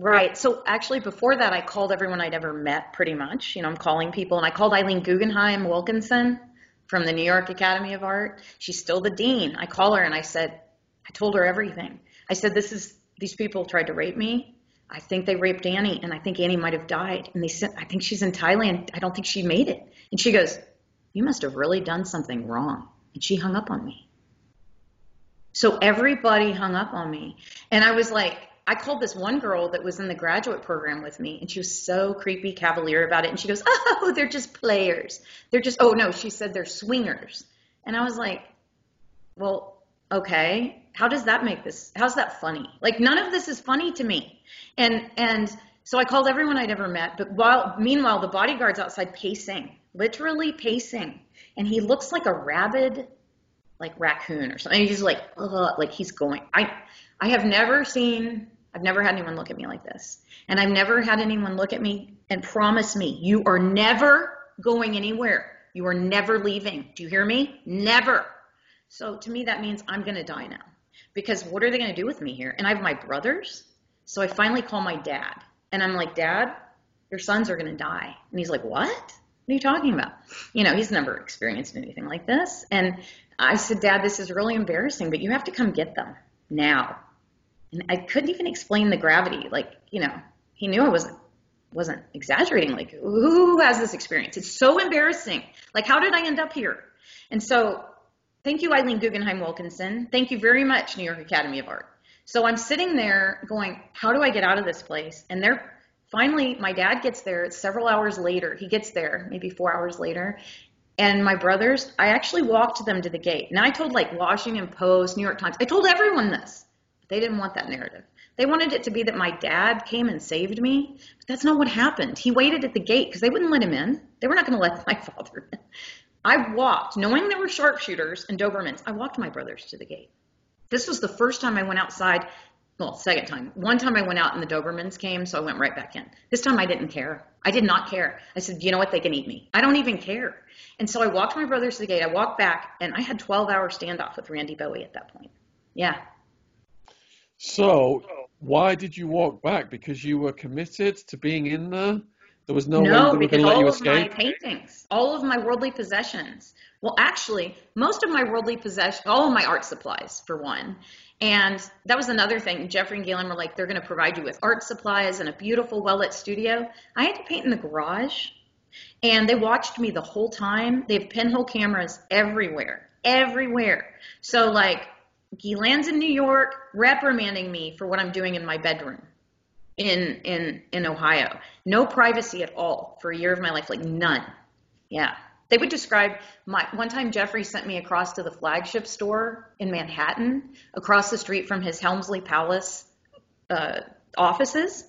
Right. So actually, before that, I called everyone I'd ever met pretty much. You know, I'm calling people, and I called Eileen Guggenheim Wilkinson from the New York Academy of Art. She's still the dean. I call her and I said, I told her everything. I said, this is, these people tried to rape me. I think they raped Annie, and I think Annie might have died. And they said, I think she's in Thailand. I don't think she made it. And she goes, You must have really done something wrong. And she hung up on me. So everybody hung up on me. And I was like, I called this one girl that was in the graduate program with me, and she was so creepy cavalier about it. And she goes, Oh, they're just players. They're just, oh no, she said they're swingers. And I was like, Well, okay. How does that make this, how's that funny? Like, none of this is funny to me. And, and, so I called everyone I'd ever met, but while meanwhile the bodyguard's outside pacing, literally pacing, and he looks like a rabid, like raccoon or something. He's like, ugh, like he's going. I I have never seen I've never had anyone look at me like this. And I've never had anyone look at me and promise me, you are never going anywhere. You are never leaving. Do you hear me? Never. So to me, that means I'm going to die now. Because what are they going to do with me here? And I have my brothers. So I finally call my dad. And I'm like, Dad, your sons are going to die. And he's like, What? What are you talking about? You know, he's never experienced anything like this. And I said, Dad, this is really embarrassing, but you have to come get them now. And I couldn't even explain the gravity. Like, you know, he knew I wasn't wasn't exaggerating. Like, who has this experience? It's so embarrassing. Like, how did I end up here? And so, thank you, Eileen Guggenheim Wilkinson. Thank you very much, New York Academy of Art. So I'm sitting there going, how do I get out of this place? And they're finally, my dad gets there. Several hours later. He gets there, maybe four hours later. And my brothers, I actually walked them to the gate. And I told like Washington Post, New York Times, I told everyone this. They didn't want that narrative. They wanted it to be that my dad came and saved me, but that's not what happened. He waited at the gate because they wouldn't let him in. They were not going to let my father in. I walked, knowing there were sharpshooters and Dobermans, I walked my brothers to the gate. This was the first time I went outside. Well, second time. One time I went out and the Dobermans came, so I went right back in. This time I didn't care. I did not care. I said, you know what? They can eat me. I don't even care. And so I walked my brothers to the gate. I walked back, and I had 12 hour standoff with Randy Bowie at that point. Yeah, so, why did you walk back? Because you were committed to being in there? There was no, no way because all of my paintings, all of my worldly possessions. Well, actually, most of my worldly possessions, all of my art supplies, for one. And that was another thing. Jeffrey and Ghislaine were like, they're going to provide you with art supplies and a beautiful, well lit studio. I had to paint in the garage. And they watched me the whole time. They have pinhole cameras everywhere, everywhere. So, like, he lands in New York reprimanding me for what I'm doing in my bedroom. in in in Ohio. No privacy at all for a year of my life, like none. Yeah. They would describe my one time Jeffrey sent me across to the flagship store in Manhattan, across the street from his Helmsley Palace uh, offices.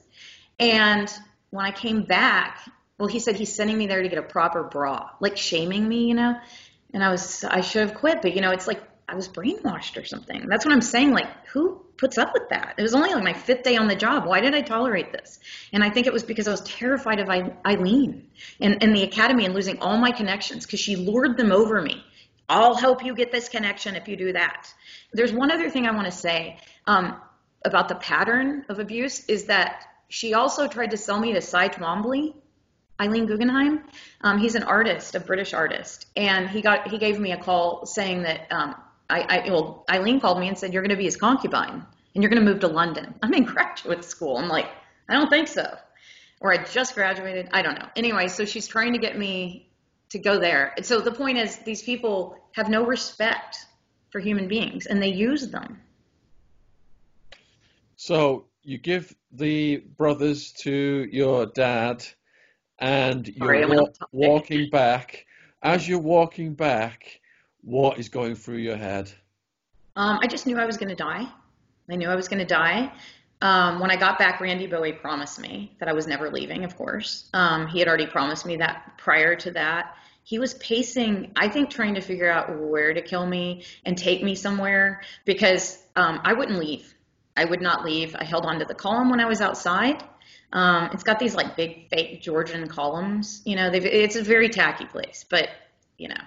And when I came back, well, he said he's sending me there to get a proper bra, like shaming me, you know. And I was, I should have quit, but you know, it's like I was brainwashed or something. That's what I'm saying. Like, who puts up with that? It was only like my fifth day on the job. Why did I tolerate this? And I think it was because I was terrified of Eileen and, and the academy and losing all my connections because she lured them over me. I'll help you get this connection if you do that. There's one other thing I want to say um, about the pattern of abuse is that she also tried to sell me to Cy Twombly, Eileen Guggenheim. Um, he's an artist, a British artist, and he got he gave me a call saying that um, I, I well, Eileen called me and said, You're going to be his concubine and you're going to move to London. I'm in graduate school. I'm like, I don't think so. Or I just graduated. I don't know. Anyway, so she's trying to get me to go there. And so the point is, these people have no respect for human beings and they use them. So you give the brothers to your dad and you're Sorry, walking back. As you're walking back, what is going through your head? Um, I just knew I was going to die. I knew I was going to die. Um, when I got back, Randy Bowie promised me that I was never leaving, of course. Um, he had already promised me that prior to that. He was pacing, I think, trying to figure out where to kill me and take me somewhere because um, I wouldn't leave. I would not leave. I held onto the column when I was outside. Um, it's got these like big fake Georgian columns. You know, it's a very tacky place, but you know,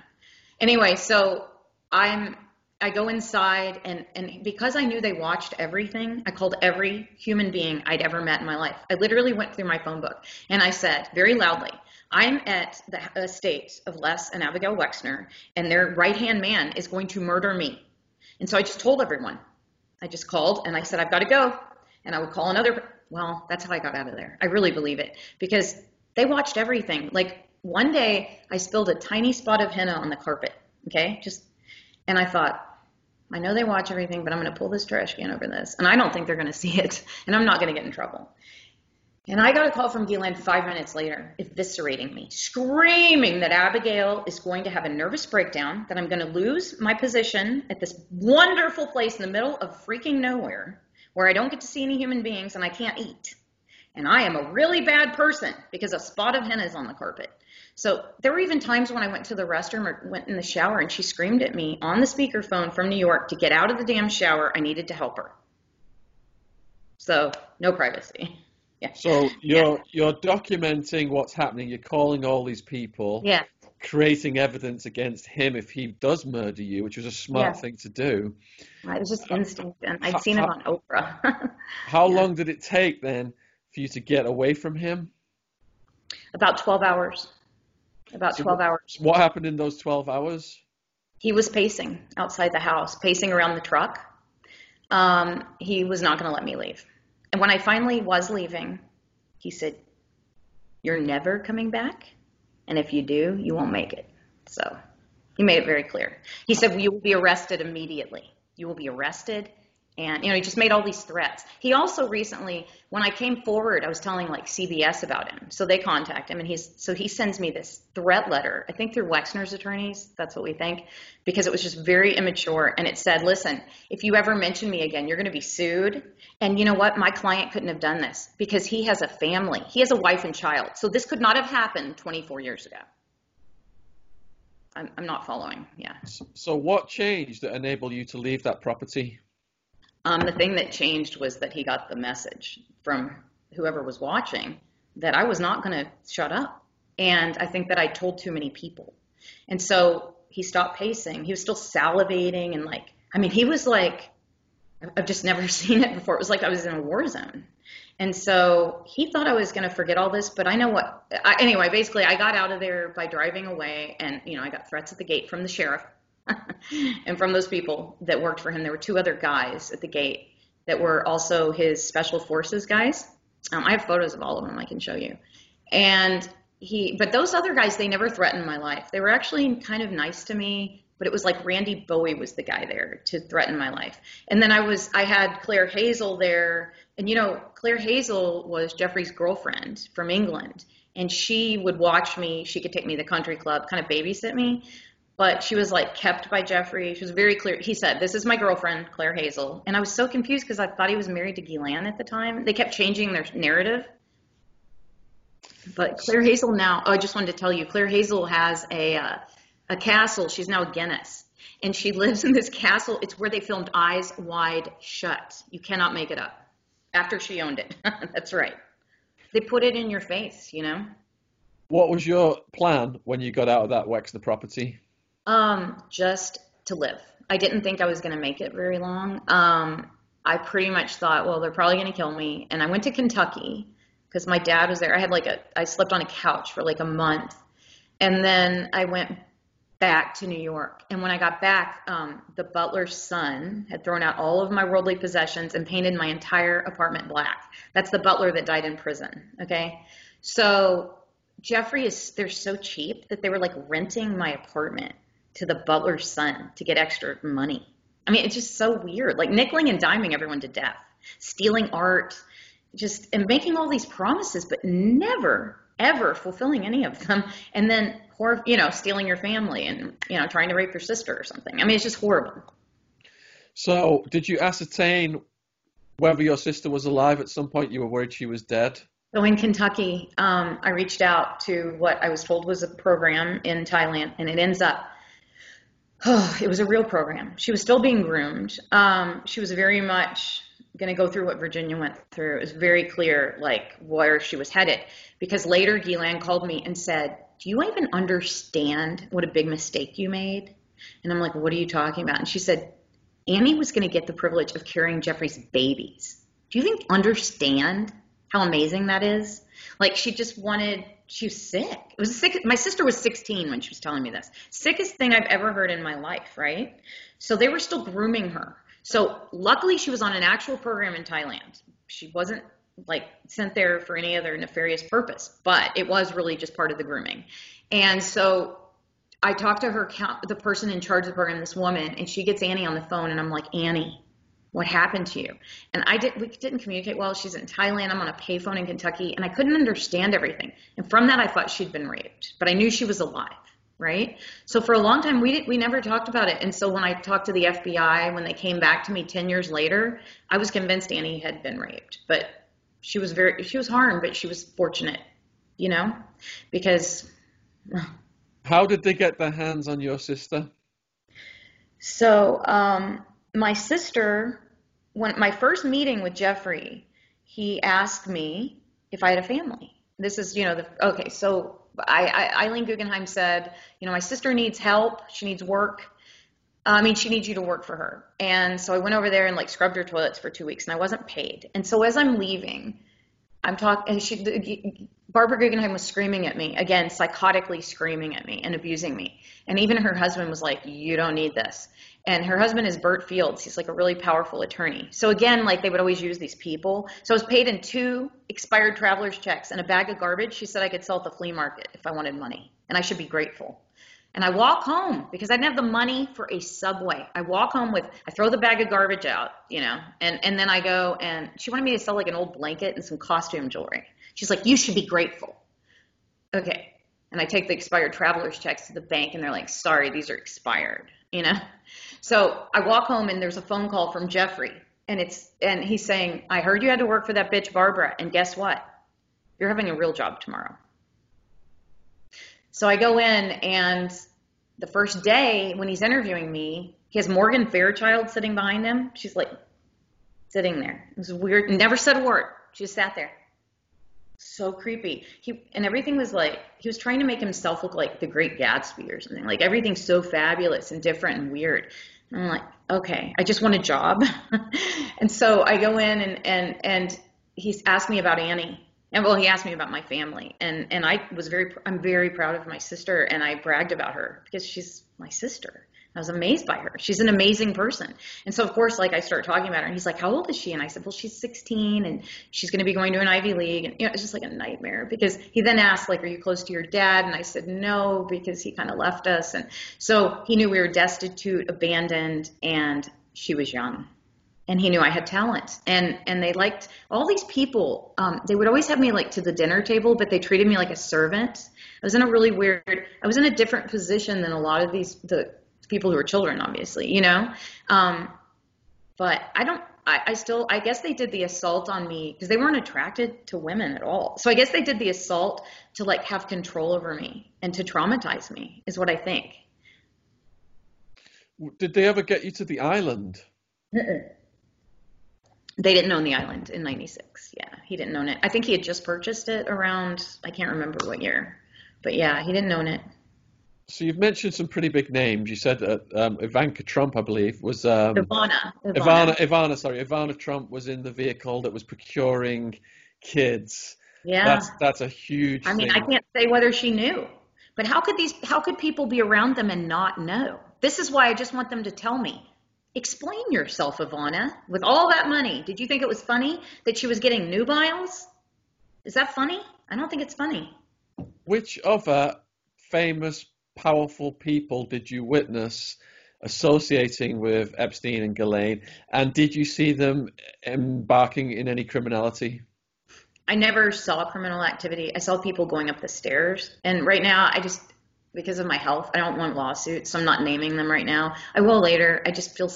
Anyway, so I'm I go inside and and because I knew they watched everything, I called every human being I'd ever met in my life. I literally went through my phone book and I said very loudly, I'm at the estate of Les and Abigail Wexner, and their right hand man is going to murder me. And so I just told everyone. I just called and I said, I've got to go. And I would call another. Well, that's how I got out of there. I really believe it because they watched everything. Like one day I spilled a tiny spot of henna on the carpet. Okay, just and I thought, I know they watch everything, but I'm going to pull this trash can over this, and I don't think they're going to see it, and I'm not going to get in trouble. And I got a call from Ghislaine five minutes later, eviscerating me, screaming that Abigail is going to have a nervous breakdown, that I'm going to lose my position at this wonderful place in the middle of freaking nowhere where I don't get to see any human beings and I can't eat. And I am a really bad person because a spot of henna is on the carpet. So there were even times when I went to the restroom or went in the shower and she screamed at me on the speakerphone from New York to get out of the damn shower. I needed to help her. So no privacy. Yeah. So you're yeah. you're documenting what's happening. You're calling all these people. Yeah. Creating evidence against him if he does murder you, which was a smart yeah. thing to do. It was just instinct, and I'd seen how, it on Oprah. how yeah. long did it take then for you to get away from him? About 12 hours about 12 hours. What happened in those 12 hours? He was pacing outside the house, pacing around the truck. Um, he was not going to let me leave. And when I finally was leaving, he said, You're never coming back. And if you do, you won't make it. So he made it very clear. He said, well, You will be arrested immediately. You will be arrested and you know he just made all these threats. He also recently when i came forward i was telling like cbs about him. So they contact him and he's so he sends me this threat letter i think through wexner's attorneys that's what we think because it was just very immature. And it said listen if you ever mention me again you're going to be sued. And you know what? My client couldn't have done this because he has a family. He has a wife and child. So this could not have happened 24 years ago. I'm, I'm not following. Yeah. So what changed that enabled you to leave that property um, the thing that changed was that he got the message from whoever was watching that I was not going to shut up. And I think that I told too many people. And so he stopped pacing. He was still salivating and like, I mean, he was like, I've just never seen it before. It was like I was in a war zone. And so he thought I was going to forget all this, but I know what. I, anyway, basically, I got out of there by driving away, and you know, I got threats at the gate from the sheriff. and from those people that worked for him, there were two other guys at the gate that were also his special forces guys. Um, I have photos of all of them I can show you. And he, but those other guys, they never threatened my life. They were actually kind of nice to me. but it was like Randy Bowie was the guy there to threaten my life. And then I was, I had Claire Hazel there, and you know, Claire Hazel was Jeffrey's girlfriend from England, and she would watch me. She could take me to the country club, kind of babysit me. But she was like kept by Jeffrey. She was very clear. He said, "This is my girlfriend, Claire Hazel," and I was so confused because I thought he was married to Ghislaine at the time. They kept changing their narrative. But Claire Hazel now, oh, I just wanted to tell you, Claire Hazel has a uh, a castle. She's now a Guinness, and she lives in this castle. It's where they filmed Eyes Wide Shut. You cannot make it up. After she owned it, that's right. They put it in your face, you know. What was your plan when you got out of that Wexner property? Um, just to live. I didn't think I was going to make it very long. Um, I pretty much thought, well, they're probably going to kill me. And I went to Kentucky because my dad was there. I had like a, I slept on a couch for like a month. And then I went back to New York. And when I got back, um, the butler's son had thrown out all of my worldly possessions and painted my entire apartment black. That's the butler that died in prison. Okay. So Jeffrey is, they're so cheap that they were like renting my apartment to the butler's son to get extra money. I mean, it's just so weird. Like nickeling and diming everyone to death, stealing art, just and making all these promises, but never ever fulfilling any of them. And then, you know, stealing your family and you know trying to rape your sister or something. I mean, it's just horrible. So, did you ascertain whether your sister was alive at some point? You were worried she was dead. So in Kentucky, um, I reached out to what I was told was a program in Thailand, and it ends up oh, it was a real program. She was still being groomed. Um, she was very much going to go through what Virginia went through. It was very clear, like, where she was headed. Because later, Ghislaine called me and said, Do you even understand what a big mistake you made? And I'm like, What are you talking about? And she said, Annie was going to get the privilege of carrying Jeffrey's babies. Do you think understand how amazing that is? Like, she just wanted she was sick. It was sick. My sister was 16 when she was telling me this. Sickest thing I've ever heard in my life, right? So they were still grooming her. So luckily she was on an actual program in Thailand. She wasn't like sent there for any other nefarious purpose, but it was really just part of the grooming. And so I talked to her, the person in charge of the program, this woman, and she gets Annie on the phone, and I'm like, Annie, what happened to you? And I did we didn't communicate well. She's in Thailand. I'm on a payphone in Kentucky, and I couldn't understand everything. And from that, I thought she'd been raped, but I knew she was alive. Right. So for a long time, we didn't, we never talked about it. And so when I talked to the FBI, when they came back to me 10 years later, I was convinced Annie had been raped, but she was very, she was harmed, but she was fortunate, you know, because. How did they get their hands on your sister? So, um, my sister when my first meeting with Jeffrey, he asked me if I had a family. This is, you know, the okay. So I, I, Eileen Guggenheim said, you know, my sister needs help. She needs work. I mean, she needs you to work for her. And so I went over there and like scrubbed her toilets for two weeks, and I wasn't paid. And so as I'm leaving, I'm talking, and she, Barbara Guggenheim was screaming at me again, psychotically screaming at me and abusing me. And even her husband was like, "You don't need this." And her husband is Bert Fields. He's like a really powerful attorney. So again, like they would always use these people. So I was paid in two expired traveler's checks and a bag of garbage. She said I could sell at the flea market if I wanted money, and I should be grateful. And I walk home because I didn't have the money for a subway. I walk home with, I throw the bag of garbage out, you know, and, and then I go and she wanted me to sell like an old blanket and some costume jewelry. She's like, you should be grateful. Okay. And I take the expired traveler's checks to the bank and they're like, sorry, these are expired, you know? So I walk home and there's a phone call from Jeffrey and it's and he's saying, I heard you had to work for that bitch Barbara, and guess what? You're having a real job tomorrow. So I go in and the first day when he's interviewing me, he has Morgan Fairchild sitting behind him. She's like sitting there. It was weird. Never said a word. She just sat there. So creepy. He and everything was like he was trying to make himself look like the Great Gatsby or something. Like everything's so fabulous and different and weird. I'm like, okay, I just want a job. and so I go in and, and, and he's asked me about Annie. And well, he asked me about my family and, and I was very, I'm very proud of my sister and I bragged about her because she's my sister. I was amazed by her. She's an amazing person. And so, of course, like I start talking about her, and he's like, How old is she? And I said, Well, she's 16 and she's going to be going to an Ivy League. And, you know, it's just like a nightmare because he then asked, like, Are you close to your dad? And I said, No, because he kind of left us. And so he knew we were destitute, abandoned, and she was young. And he knew I had talent, and and they liked all these people. Um, they would always have me like to the dinner table, but they treated me like a servant. I was in a really weird. I was in a different position than a lot of these the people who are children, obviously, you know. Um, but I don't. I, I still. I guess they did the assault on me because they weren't attracted to women at all. So I guess they did the assault to like have control over me and to traumatize me is what I think. Did they ever get you to the island? They didn't own the island in '96. Yeah, he didn't own it. I think he had just purchased it around. I can't remember what year, but yeah, he didn't own it. So you've mentioned some pretty big names. You said that um, Ivanka Trump, I believe, was um, Ivana. Ivana. Ivana. Sorry, Ivana Trump was in the vehicle that was procuring kids. Yeah, that's that's a huge. I mean, thing. I can't say whether she knew, but how could these? How could people be around them and not know? This is why I just want them to tell me. Explain yourself, Ivana. With all that money, did you think it was funny that she was getting nubiles? Is that funny? I don't think it's funny. Which other famous powerful people did you witness associating with Epstein and Ghislaine? And did you see them embarking in any criminality? I never saw criminal activity. I saw people going up the stairs. And right now, I just, because of my health, I don't want lawsuits, so I'm not naming them right now. I will later. I just feel.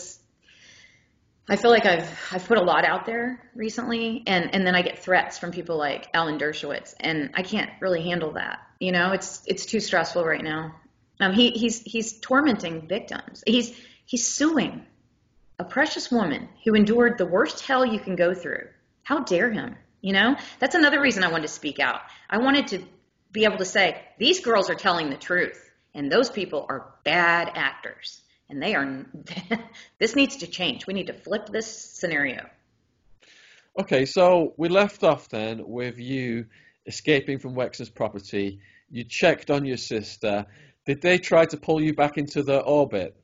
I feel like I've I've put a lot out there recently, and and then I get threats from people like Alan Dershowitz, and I can't really handle that. You know, it's it's too stressful right now. Um, he, he's, he's tormenting victims. He's, he's suing a precious woman who endured the worst hell you can go through. How dare him? You know, that's another reason I wanted to speak out. I wanted to be able to say, these girls are telling the truth, and those people are bad actors. And they are, this needs to change. We need to flip this scenario. Okay, so we left off then with you escaping from Wexner's property. You checked on your sister. Did they try to pull you back into the orbit?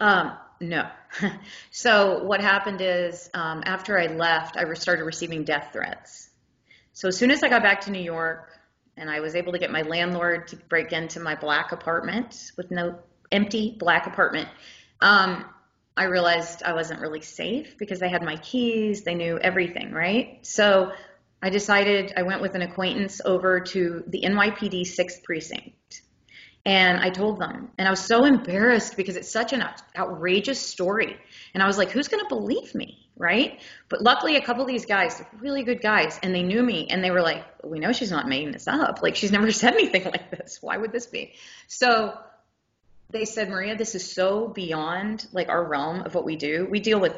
Um, no. so what happened is um, after I left, I started receiving death threats. So as soon as I got back to New York, and I was able to get my landlord to break into my black apartment with no empty black apartment, um, I realized I wasn't really safe because they had my keys, they knew everything, right? So I decided I went with an acquaintance over to the NYPD 6th precinct and I told them, and I was so embarrassed because it's such an outrageous story. And I was like, who's going to believe me? Right. But luckily, a couple of these guys, really good guys, and they knew me and they were like, we know she's not making this up. Like, she's never said anything like this. Why would this be? So they said, Maria, this is so beyond like our realm of what we do. We deal with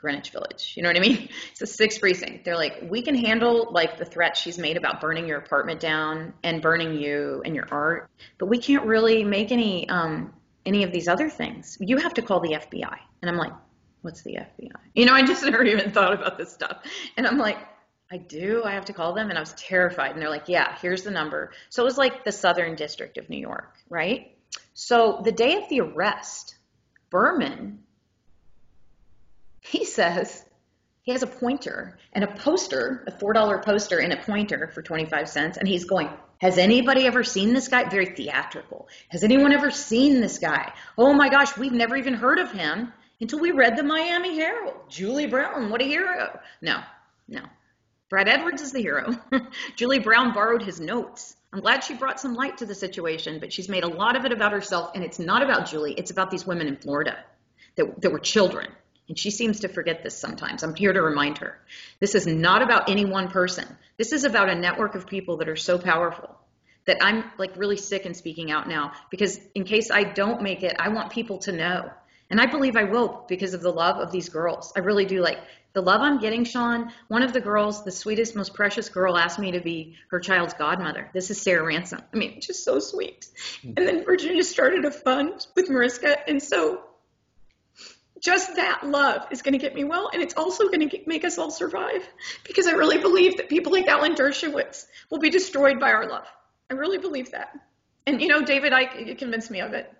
Greenwich Village. You know what I mean? It's a sixth precinct. They're like, we can handle like the threat she's made about burning your apartment down and burning you and your art, but we can't really make any um, any of these other things. You have to call the FBI. And I'm like, what's the FBI? You know, I just never even thought about this stuff. And I'm like, I do. I have to call them. And I was terrified. And they're like, yeah, here's the number. So it was like the Southern District of New York, right? So the day of the arrest, Berman he says he has a pointer and a poster, a $4 poster and a pointer for 25 cents. And he's going, Has anybody ever seen this guy? Very theatrical. Has anyone ever seen this guy? Oh my gosh, we've never even heard of him until we read the Miami Herald. Julie Brown, what a hero. No, no. Brad Edwards is the hero. Julie Brown borrowed his notes. I'm glad she brought some light to the situation, but she's made a lot of it about herself, and it's not about Julie. It's about these women in Florida that, that were children and she seems to forget this sometimes. I'm here to remind her. This is not about any one person. This is about a network of people that are so powerful that I'm like really sick and speaking out now because in case I don't make it, I want people to know. And I believe I will because of the love of these girls. I really do like the love I'm getting, Sean. One of the girls, the sweetest, most precious girl, asked me to be her child's godmother. This is Sarah Ransom. I mean, just so sweet. And then Virginia started a fund with Mariska. And so just that love is going to get me well, and it's also going to make us all survive because I really believe that people like Alan Dershowitz will be destroyed by our love. I really believe that. And you know, David Icke convinced me of it.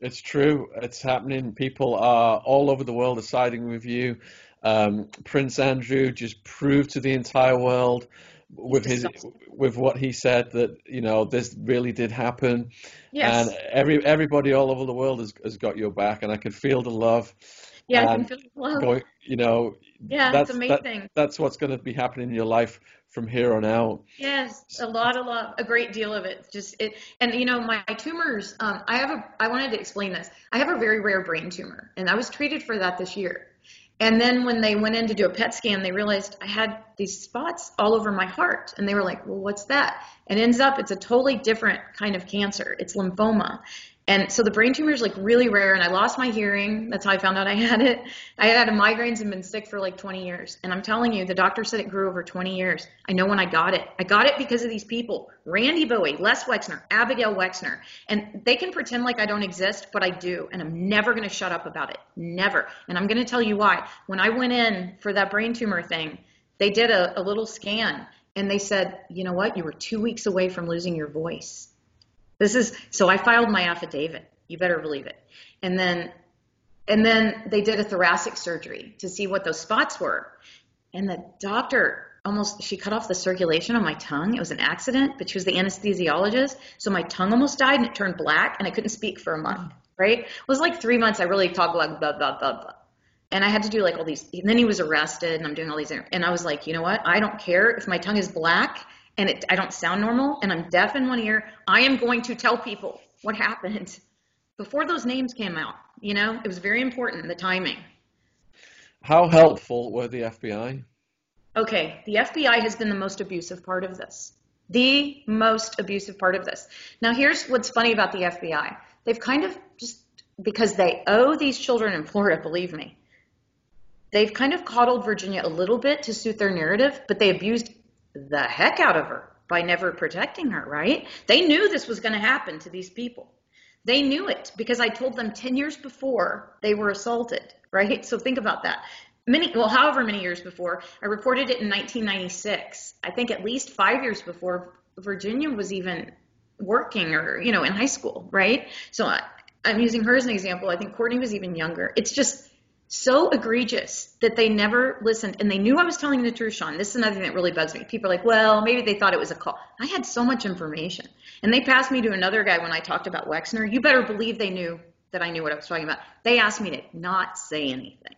It's true. It's happening. People are all over the world are siding with you. Um, Prince Andrew just proved to the entire world with his with what he said that you know this really did happen. Yes. And every everybody all over the world has has got your back, and I can feel the love. Yeah, I can feel the love. Going, you know, yeah, that's it's amazing. That, that's what's going to be happening in your life from here on out. Yes, a lot of love, a great deal of it. Just it, and you know, my tumors. Um, I have a. I wanted to explain this. I have a very rare brain tumor, and I was treated for that this year. And then when they went in to do a PET scan, they realized I had these spots all over my heart, and they were like, "Well, what's that?" And ends up it's a totally different kind of cancer. It's lymphoma, and so the brain tumor is like really rare, and I lost my hearing. That's how I found out I had it. I had migraines and been sick for like 20 years. And I'm telling you, the doctor said it grew over 20 years. I know when I got it. I got it because of these people Randy Bowie, Les Wexner, Abigail Wexner. And they can pretend like I don't exist, but I do. And I'm never going to shut up about it. Never. And I'm going to tell you why. When I went in for that brain tumor thing, they did a, a little scan and they said, you know what? You were two weeks away from losing your voice. This is so I filed my affidavit. You better believe it. And then and then they did a thoracic surgery to see what those spots were. And the doctor almost she cut off the circulation on my tongue. It was an accident, but she was the anesthesiologist. So my tongue almost died and it turned black and I couldn't speak for a month. Right? It was like three months I really talked like blah blah blah blah. And I had to do like all these and then he was arrested and I'm doing all these and I was like, you know what? I don't care if my tongue is black and it, I don't sound normal and I'm deaf in one ear, I am going to tell people what happened before those names came out. You know, it was very important, the timing. How helpful were the FBI? Okay, the FBI has been the most abusive part of this. The most abusive part of this. Now, here's what's funny about the FBI. They've kind of just, because they owe these children in Florida, believe me, they've kind of coddled Virginia a little bit to suit their narrative, but they abused the heck out of her by never protecting her, right? They knew this was going to happen to these people. They knew it because I told them 10 years before they were assaulted, right? So think about that. Many, well, however many years before, I reported it in 1996. I think at least five years before Virginia was even working or, you know, in high school, right? So I, I'm using her as an example. I think Courtney was even younger. It's just, so egregious that they never listened and they knew I was telling the truth, Sean. This is another thing that really bugs me. People are like, well, maybe they thought it was a call. I had so much information. And they passed me to another guy when I talked about Wexner. You better believe they knew that I knew what I was talking about. They asked me to not say anything.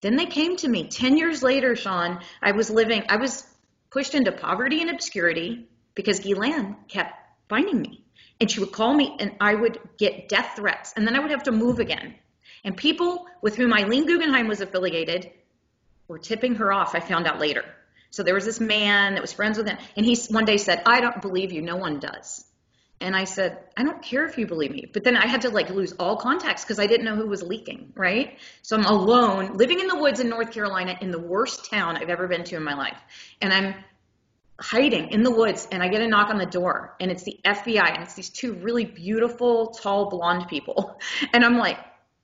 Then they came to me 10 years later, Sean. I was living, I was pushed into poverty and obscurity because Ghislaine kept finding me. And she would call me and I would get death threats. And then I would have to move again and people with whom Eileen Guggenheim was affiliated were tipping her off, I found out later. So there was this man that was friends with him, and he one day said, I don't believe you, no one does. And I said, I don't care if you believe me. But then I had to like lose all contacts because I didn't know who was leaking, right? So I'm alone, living in the woods in North Carolina in the worst town I've ever been to in my life. And I'm hiding in the woods and I get a knock on the door and it's the FBI and it's these two really beautiful, tall, blonde people. And I'm like,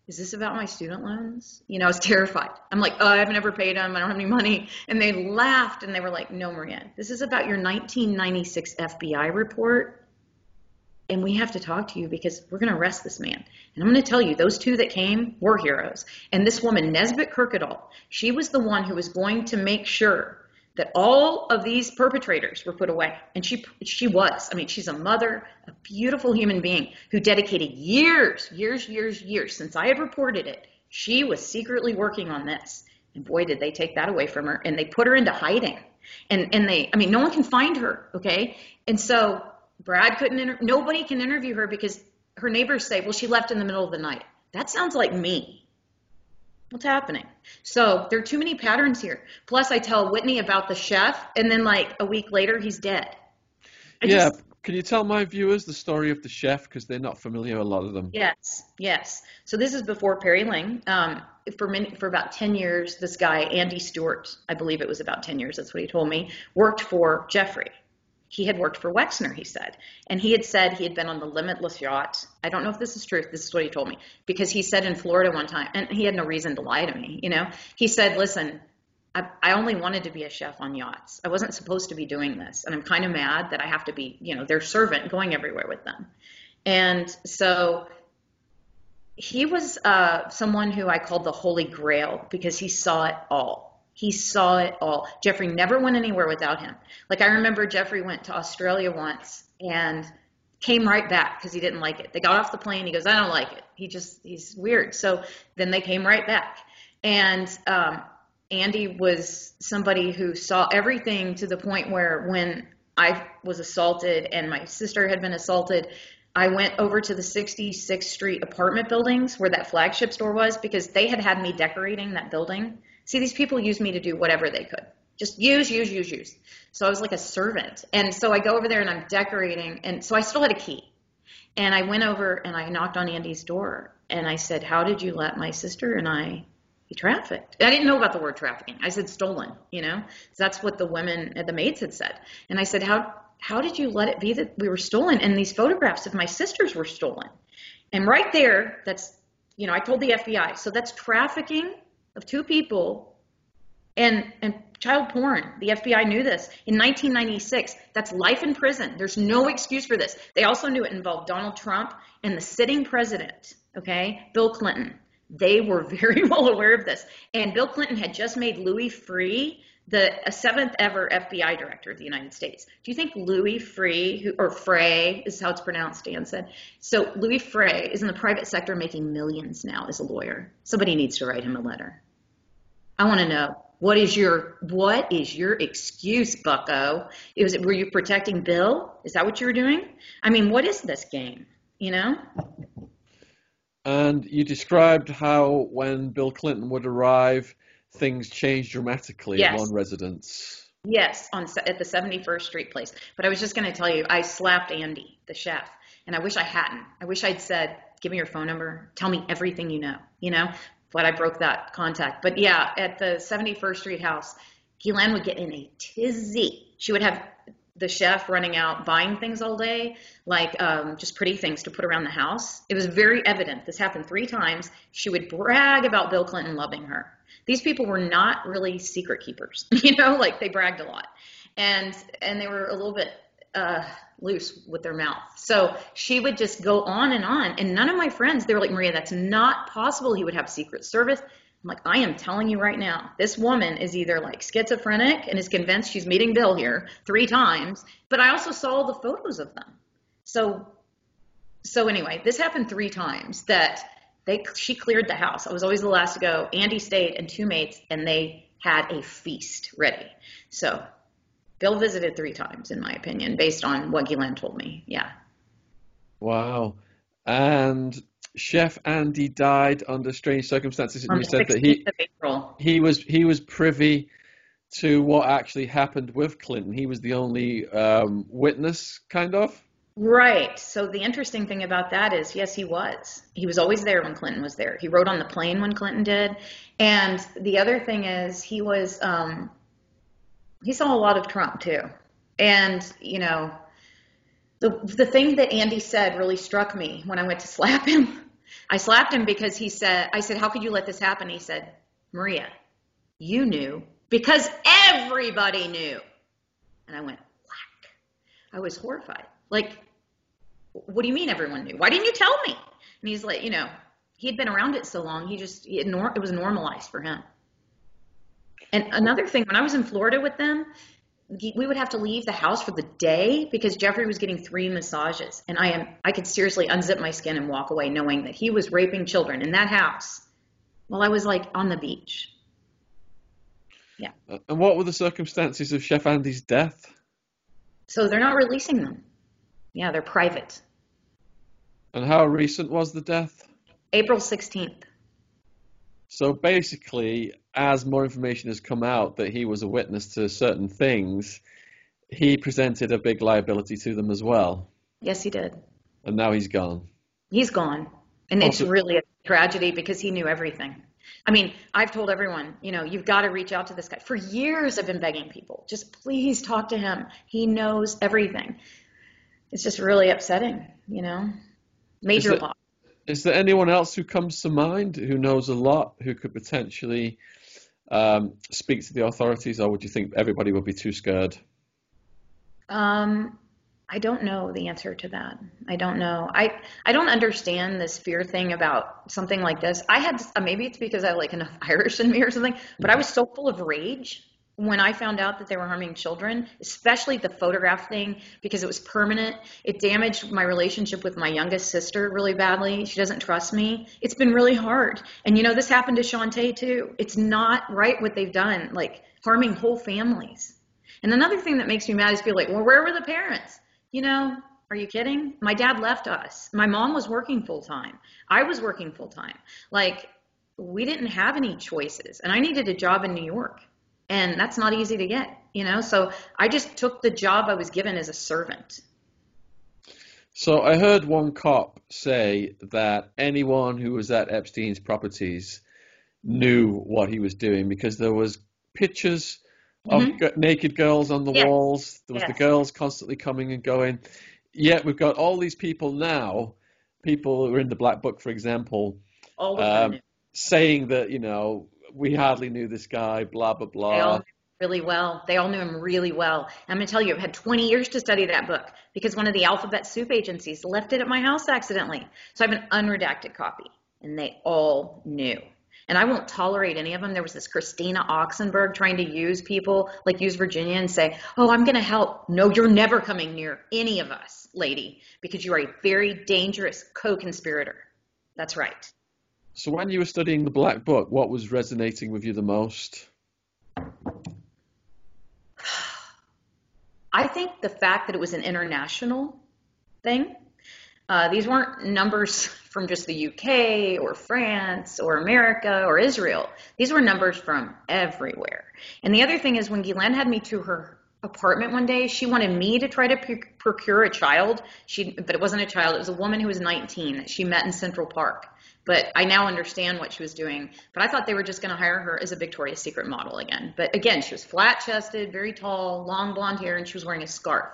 is this about my student loans? You know, I was terrified. I'm like, oh, I've never paid them. I don't have any money. And they laughed and they were like, no, Maria, this is about your 1996 FBI report. And we have to talk to you because we're going to arrest this man. And I'm going to tell you, those two that came were heroes. And this woman, Nesbitt Kuyrkendall, she was the one who was going to make sure that all of these perpetrators were put away. And she, she was. I mean, she's a mother, a beautiful human being who dedicated years, years, years, years since I had reported it. She was secretly working on this. And boy, did they take that away from her. And they put her into hiding. And, and they, I mean, no one can find her, okay? And so Brad couldn't, inter- nobody can interview her because her neighbors say, well, she left in the middle of the night. That sounds like me. What's happening? So there are too many patterns here. Plus, I tell Whitney about the chef, and then like a week later, he's dead. I yeah. Just, Can you tell my viewers the story of the chef because they're not familiar, a lot of them? Yes, yes. So this is before Perry Ling. Um, for many, for about 10 years, this guy, Andy Stewart, I believe it was about 10 years, that's what he told me, worked for Jeffrey he had worked for Wexner, he said. And he had said he had been on the Limitless yacht. I don't know if this is true. This is what he told me. Because he said in Florida one time, and he had no reason to lie to me, you know, he said, listen, I, only wanted to be a chef on yachts. I wasn't supposed to be doing this. And I'm kind of mad that I have to be, you know, their servant going everywhere with them. And so he was uh, someone who I called the Holy Grail because he saw it all. He saw it all. Jeffrey never went anywhere without him. Like I remember Jeffrey went to Australia once and came right back because he didn't like it. They got off the plane. He goes, I don't like it. He just, he's weird. So then they came right back. And um, Andy was somebody who saw everything to the point where when I was assaulted and my sister had been assaulted, I went over to the 66th Street apartment buildings where that flagship store was because they had had me decorating that building. See, these people used me to do whatever they could. Just use, use, use, use. So I was like a servant. And so I go over there and I'm decorating. And so I still had a key. And I went over and I knocked on Andy's door and I said, How did you let my sister and I be trafficked? I didn't know about the word trafficking. I said stolen, you know? That's what the women, the maids had said. And I said, How how did you let it be that we were stolen and these photographs of my sisters were stolen? And right there, that's, you know, I told the FBI. So that's trafficking of two people and, and child porn. The FBI knew this. In 1996, that's life in prison. There's no excuse for this. They also knew it involved Donald Trump and the sitting president, okay, Bill Clinton. They were very well aware of this. And Bill Clinton had just made Louis Freeh the seventh ever FBI director of the United States. Do you think Louis Free, who, or Frey is how it's pronounced, Dan said. So Louis Frey is in the private sector making millions now as a lawyer. Somebody needs to write him a letter. I want to know what is your what is your excuse, Bucko? It was were you protecting Bill? Is that what you were doing? I mean, what is this game? You know? And you described how when Bill Clinton would arrive, things changed dramatically Yes. at one residence. Yes, on at the 71st Street place. But I was just going to tell you, I slapped Andy, the chef, and I wish I hadn't. I wish I'd said, "Give me your phone number. Tell me everything you know." You know, but I broke that contact. But yeah, at the 71st Street house, Ghislaine would get in a tizzy. She would have the chef running out buying things all day, like um, just pretty things to put around the house. It was very evident. This happened three times. She would brag about Bill Clinton loving her. These people were not really secret keepers, you know, like they bragged a lot, and and they were a little bit uh, loose with their mouth. So she would just go on and on, and none of my friends they were like, Maria, that's not possible. He would have Secret Service. I'm like, I am telling you right now, this woman is either like schizophrenic and is convinced she's meeting Bill here three times, but I also saw the photos of them. So, so anyway, this happened three times that they, she cleared the house. I was always the last to go. Andy stayed and two mates and they had a feast ready. So Bill visited three times in my opinion, based on what Ghislaine told me. Yeah. Wow. And Chef Andy died under strange circumstances. On You said that he he was he was privy to what actually happened with Clinton. He was the only um, witness, kind of. Right. So the interesting thing about that is, yes, he was. He was always there when Clinton was there. He rode on the plane when Clinton did. And the other thing is, he was, um, he saw a lot of Trump too. And, you know, the, the thing that Andy said really struck me when I went to slap him. I slapped him because he said, I said, how could you let this happen? He said, Maria, you knew because everybody knew. And I went, whack. I was horrified. Like, what do you mean everyone knew? Why didn't you tell me? And he's like, you know, he had been around it so long, he just, nor- it was normalized for him. And another thing, when I was in Florida with them, we would have to leave the house for the day because Jeffrey was getting three massages, and I am I could seriously unzip my skin and walk away knowing that he was raping children in that house while I was like on the beach. Yeah. Uh, and what were the circumstances of Chef Andy's death? So they're not releasing them. Yeah, they're private. And how recent was the death? April 16th. So basically, as more information has come out that he was a witness to certain things, he presented a big liability to them as well. Yes, he did. And now he's gone. He's gone. And it's really a tragedy because he knew everything. I mean, I've told everyone, you know, you've got to reach out to this guy. For years, I've been begging people, just please talk to him. He knows everything. It's just really upsetting, you know? Major loss. Is there anyone else who comes to mind who knows a lot who could potentially um, speak to the authorities, or would you think everybody would be too scared? Um, I don't know the answer to that. I don't know. I I don't understand this fear thing about something like this. I had uh, maybe it's because I have like enough Irish in me or something, but I was so full of rage when I found out that they were harming children, especially the photograph thing because it was permanent. It damaged my relationship with my youngest sister really badly. She doesn't trust me. It's been really hard. And you know, this happened to Shantae too. It's not right what they've done, like harming whole families. And another thing that makes me mad is feel like, well, where were the parents? You know, are you kidding? My dad left us. My mom was working full time. I was working full time. Like, we didn't have any choices. And I needed a job in New York. And that's not easy to get, you know? So I just took the job I was given as a servant. So I heard one cop say that anyone who was at Epstein's properties knew what he was doing because there was pictures of mm-hmm. naked girls on the yes. walls. There was yes. the girls constantly coming and going. Yet we've got all these people now, people who are in the black book, for example, um, saying that you know we hardly knew this guy, blah blah blah. They all knew really well. They all knew him really well. I'm going to tell you, I've had 20 years to study that book because one of the alphabet soup agencies left it at my house accidentally. So I have an unredacted copy, and they all knew and I won't tolerate any of them. There was this Christina Oxenberg trying to use people, like use Virginia and say, oh, I'm going to help. No, you're never coming near any of us, lady, because you are a very dangerous co-conspirator. That's right. So when you were studying the Black Book, what was resonating with you the most? I think the fact that it was an international thing. Uh, these weren't numbers from just the UK or France or America or Israel. These were numbers from everywhere. And the other thing is when Ghislaine had me to her apartment one day, she wanted me to try to procure a child. She, but it wasn't a child. It was a woman who was 19 that she met in Central Park. But I now understand what she was doing. But I thought they were just going to hire her as a Victoria's Secret model again. But again, she was flat chested, very tall, long blonde hair, and she was wearing a scarf.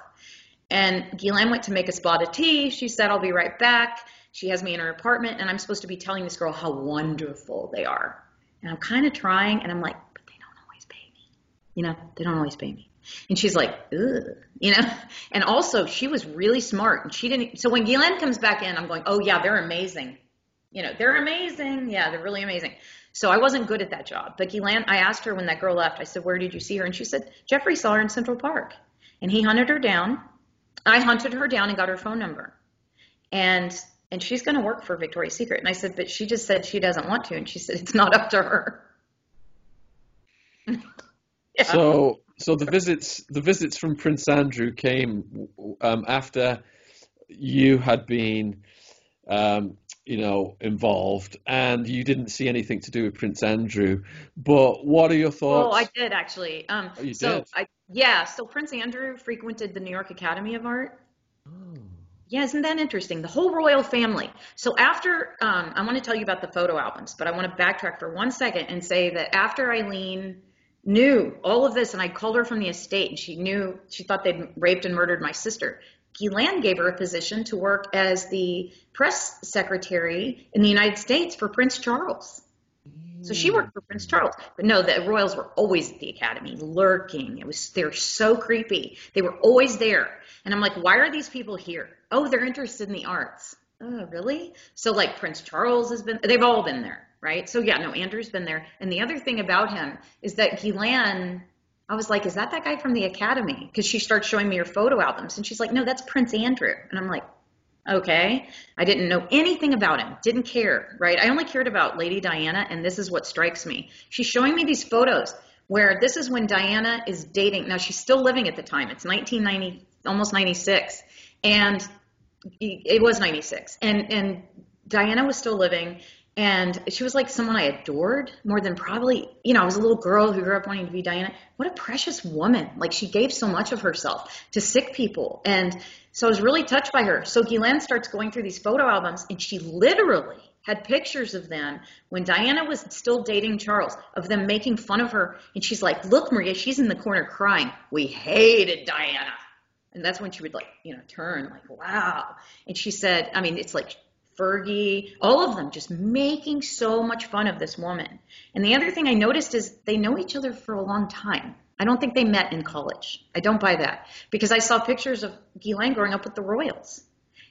And Ghislaine went to make a spot of tea. She said, I'll be right back. She has me in her apartment, and I'm supposed to be telling this girl how wonderful they are. And I'm kind of trying, and I'm like, but they don't always pay me. You know, they don't always pay me. And she's like, ugh, you know. And also, she was really smart, and she didn't. So when Ghislaine comes back in, I'm going, oh yeah, they're amazing. You know, they're amazing. Yeah, they're really amazing. So I wasn't good at that job. But Ghislaine, I asked her when that girl left. I said, where did you see her? And she said, Jeffrey saw her in Central Park, and he hunted her down. I hunted her down and got her phone number. And and she's going to work for Victoria's Secret. And I said, but she just said she doesn't want to. And she said, it's not up to her. yeah. So, so the visits, the visits from Prince Andrew came um, after you had been, um, you know, involved, and you didn't see anything to do with Prince Andrew. But what are your thoughts? Oh, I did actually. Um, oh, you so did? I, yeah. So Prince Andrew frequented the New York Academy of Art. Oh. Yeah, isn't that interesting? The whole royal family. So after, um, I want to tell you about the photo albums, but I want to backtrack for one second and say that after Eileen knew all of this, and I called her from the estate, and she knew she thought they'd raped and murdered my sister. Ghislaine gave her a position to work as the press secretary in the United States for Prince Charles. So she worked for Prince Charles. But no, the royals were always at the academy, lurking. It was they're so creepy. They were always there. And I'm like, why are these people here? Oh, they're interested in the arts. Oh, really? So like Prince Charles has been they've all been there, right? So yeah, no, Andrew's been there. And the other thing about him is that Ghislaine I was like, is that that guy from the academy? Because she starts showing me her photo albums and she's like, no, that's Prince Andrew. And I'm like, Okay. I didn't know anything about him, didn't care, right? I only cared about Lady Diana, and this is what strikes me. She's showing me these photos where this is when Diana is dating. Now, she's still living at the time. It's 1990, almost 96. And it was 96. And, and Diana was still living, and she was like someone I adored more than probably, you know, I was a little girl who grew up wanting to be Diana. What a precious woman. Like she gave so much of herself to sick people. And so I was really touched by her. So Ghislaine starts going through these photo albums and she literally had pictures of them when Diana was still dating Charles, of them making fun of her. And she's like, look, Maria, she's in the corner crying. We hated Diana. And that's when she would like, you know, turn like, wow. And she said, I mean, it's like Fergie, all of them just making so much fun of this woman. And the other thing I noticed is they know each other for a long time. I don't think they met in college. I don't buy that because I saw pictures of Ghislaine growing up with the Royals.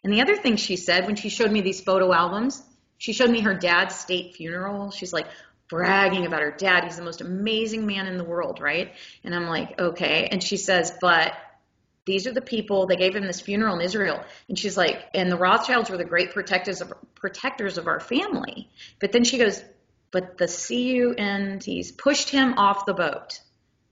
And the other thing she said when she showed me these photo albums, she showed me her dad's state funeral. She's like bragging about her dad. He's the most amazing man in the world, right? And I'm like, okay. And she says, but these are the people they gave him this funeral in Israel. And she's like, and the Rothschilds were the great protectors of protectors of our family. But then she goes, but the CUNTs pushed him off the boat.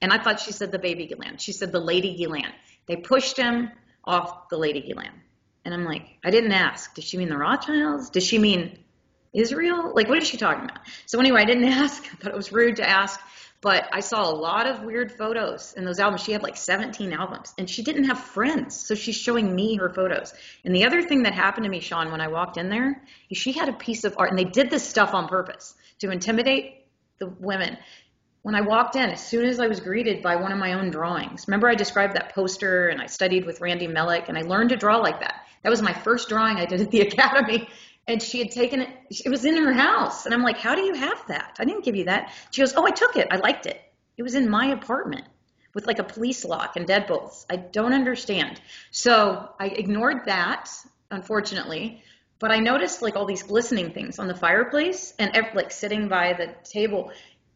And I thought she said the baby Ghislaine. She said the Lady Ghislaine. They pushed him off the Lady Ghislaine. And I'm like, I didn't ask. Does she mean the Rothschilds? Does she mean Israel? Like, what is she talking about? So anyway, I didn't ask. I thought it was rude to ask. But I saw a lot of weird photos in those albums. She had like 17 albums and she didn't have friends. So she's showing me her photos. And the other thing that happened to me, Sean, when I walked in there, is she had a piece of art and they did this stuff on purpose to intimidate the women. When I walked in, as soon as I was greeted by one of my own drawings, remember I described that poster and I studied with Randy Mellick and I learned to draw like that. That was my first drawing I did at the academy and she had taken it it was in her house. And i'm like how do you have that? I didn't give you that. She goes oh i took it. I liked it. It was in my apartment with like a police lock and deadbolts. I don't understand. So i ignored that unfortunately. But i noticed like all these glistening things on the fireplace and like sitting by the table.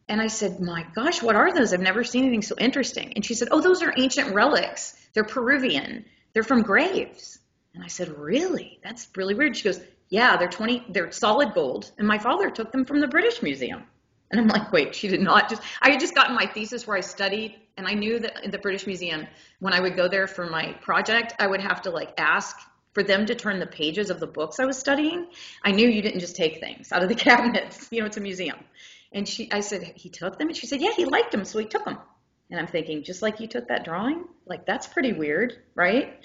And i said my gosh what are those? I've never seen anything so interesting. And she said oh those are ancient relics. They're peruvian. They're from graves. And I said, Really? That's really weird. She goes, yeah, they're 20, they're solid gold. And my father took them from the British Museum. And I'm like, wait, she did not just, I had just gotten my thesis where I studied and I knew that in the British Museum, when I would go there for my project, I would have to like ask for them to turn the pages of the books I was studying. I knew you didn't just take things out of the cabinets, you know, it's a museum. And she, I said, he took them? And she said, yeah, he liked them, so he took them. And I'm thinking, just like you took that drawing? Like, that's pretty weird, right?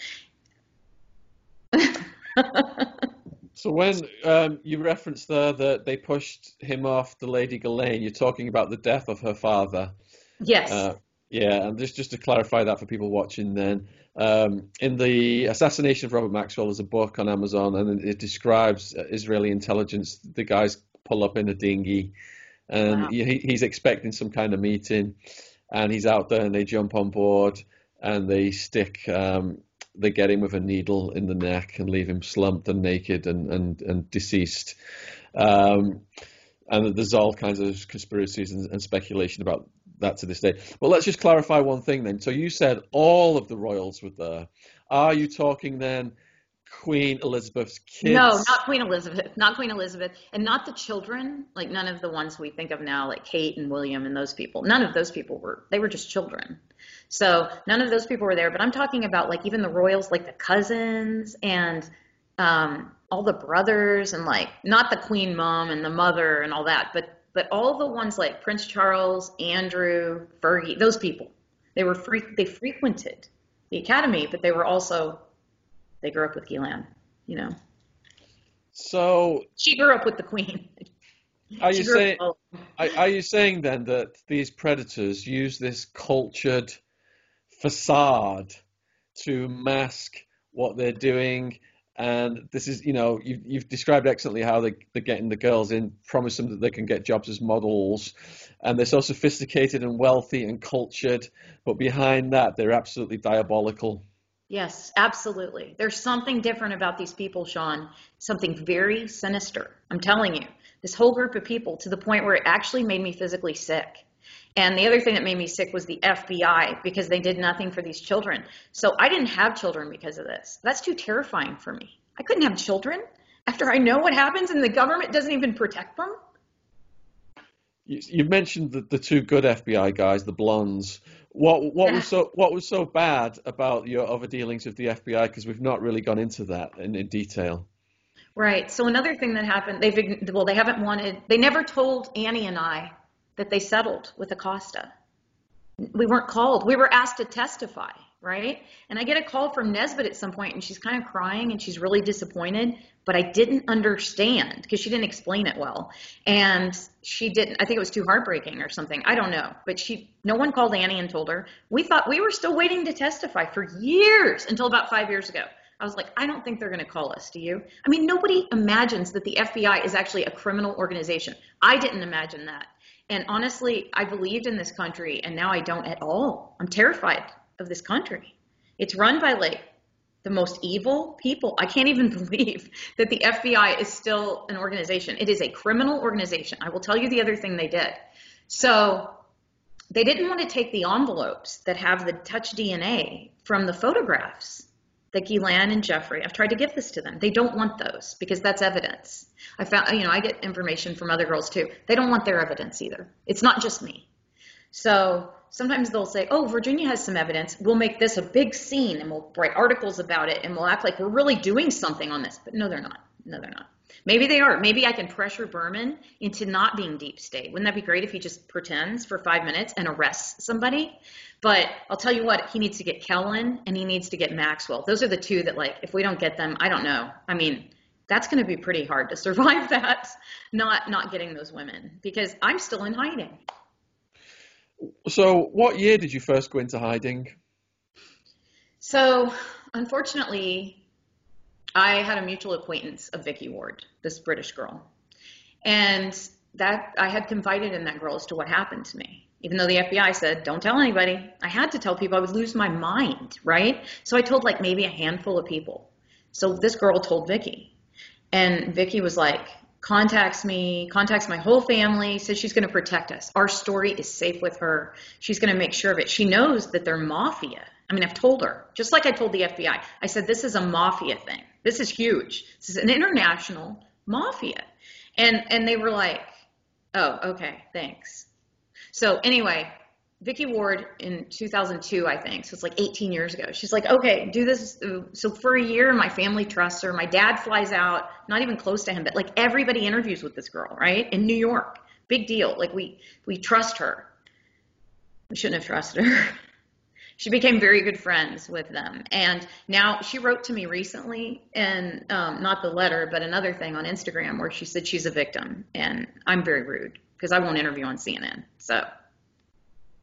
So when um, you referenced there that they pushed him off the Lady Ghislaine, you're talking about the death of her father. Yes. Uh, yeah, and just just to clarify that for people watching, then um, in the assassination of Robert Maxwell, there's a book on Amazon, and it describes Israeli intelligence. The guys pull up in a dinghy, and wow. he, he's expecting some kind of meeting, and he's out there, and they jump on board, and they stick um, they get him with a needle in the neck and leave him slumped and naked and and, and deceased. Um, and there's all kinds of conspiracies and, and, speculation about that to this day. But let's just clarify one thing then. So you said all of the royals were there. Are you talking then Queen Elizabeth's kids? No, not Queen Elizabeth, not Queen Elizabeth, and not the children. Like none of the ones we think of now, like Kate and William and those people. None of those people were. They were just children. So none of those people were there. But I'm talking about like even the royals, like the cousins and um, all the brothers, and like not the Queen mom and the mother and all that, but but all the ones like Prince Charles, Andrew, Fergie, those people. They were free, they frequented the academy, but they were also they grew up with Ghislaine, you know. So she grew up with the queen. Are you saying are you saying then that these predators use this cultured facade to mask what they're doing? And this is, you know, you've, you've described excellently how they, they're getting the girls in, promise them that they can get jobs as models, and they're so sophisticated and wealthy and cultured, but behind that, they're absolutely diabolical. Yes, absolutely. There's something different about these people, Sean. Something very sinister. I'm telling you, this whole group of people to the point where it actually made me physically sick. And the other thing that made me sick was the FBI because they did nothing for these children. So I didn't have children because of this. That's too terrifying for me. I couldn't have children after I know what happens and the government doesn't even protect them. You, mentioned the, the two good FBI guys, the blondes. What what was so what was so bad about your other dealings with the FBI? Because we've not really gone into that in, in detail. Right. So another thing that happened, they've well, they haven't wanted. They never told Annie and I that they settled with Acosta. We weren't called. We were asked to testify, right? And I get a call from Nesbitt at some point, and she's kind of crying and she's really disappointed but I didn't understand because she didn't explain it well. And she didn't, I think it was too heartbreaking or something. I don't know. But she, no one called Annie and told her. We thought we were still waiting to testify for years until about five years ago. I was like, I don't think they're going to call us. Do you? I mean, nobody imagines that the FBI is actually a criminal organization. I didn't imagine that. And honestly, I believed in this country and now I don't at all. I'm terrified of this country. It's run by like the most evil people. I can't even believe that the FBI is still an organization. It is a criminal organization. I will tell you the other thing they did. So they didn't want to take the envelopes that have the touch DNA from the photographs that Ghislaine and Jeffrey, I've tried to give this to them. They don't want those because that's evidence. I found, you know, I get information from other girls too. They don't want their evidence either. It's not just me. So sometimes they'll say, oh, Virginia has some evidence. We'll make this a big scene and we'll write articles about it and we'll act like we're really doing something on this. But no, they're not. No, they're not. Maybe they are. Maybe I can pressure Berman into not being deep state. Wouldn't that be great if he just pretends for five minutes and arrests somebody? But I'll tell you what, he needs to get Kellen and he needs to get Maxwell. Those are the two that, like, if we don't get them, I don't know. I mean, that's going to be pretty hard to survive that, not not getting those women because I'm still in hiding. So, what year did you first go into hiding? So, unfortunately, I had a mutual acquaintance of Vicky Ward, this British girl. And that I had confided in that girl as to what happened to me. Even though the FBI said, don't tell anybody, I had to tell people I would lose my mind, right? So I told like maybe a handful of people. So this girl told Vicky. And Vicky was like, contacts me, contacts my whole family, says she's going to protect us. Our story is safe with her. She's going to make sure of it. She knows that they're mafia. I mean, I've told her, just like I told the FBI, I said, this is a mafia thing. This is huge. This is an international mafia. And, and they were like, oh, okay, thanks. So anyway, Vicky Ward in 2002, I think, so it's like 18 years ago. She's like, okay, do this. So for a year, my family trusts her. My dad flies out, not even close to him, but like everybody interviews with this girl, right? In New York. Big deal. Like we, we trust her. We shouldn't have trusted her. she became very good friends with them. And now she wrote to me recently, and um, not the letter, but another thing on Instagram where she said she's a victim. And I'm very rude because I won't interview on CNN. So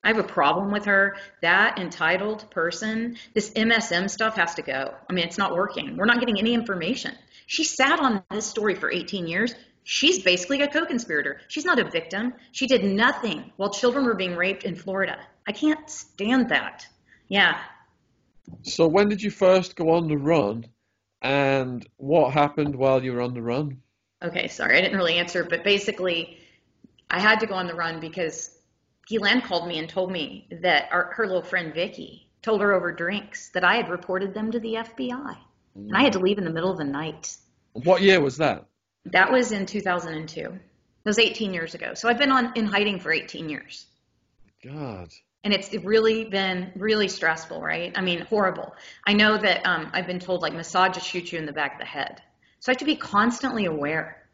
I have a problem with her. That entitled person, this MSM stuff has to go. I mean, it's not working. We're not getting any information. She sat on this story for 18 years. She's basically a co conspirator. She's not a victim. She did nothing while children were being raped in Florida. I can't stand that. Yeah. So when did you first go on the run, and what happened while you were on the run? Okay, sorry, I didn't really answer, but basically, I had to go on the run because Ghislaine called me and told me that our, her little friend Vicky told her over drinks that I had reported them to the FBI, mm. and I had to leave in the middle of the night. What year was that? That was in 2002. It was 18 years ago. So I've been on in hiding for 18 years. God and it's really been really stressful, right? I mean, horrible. I know that um, I've been told like Mossad just shoots you in the back of the head. So I have to be constantly aware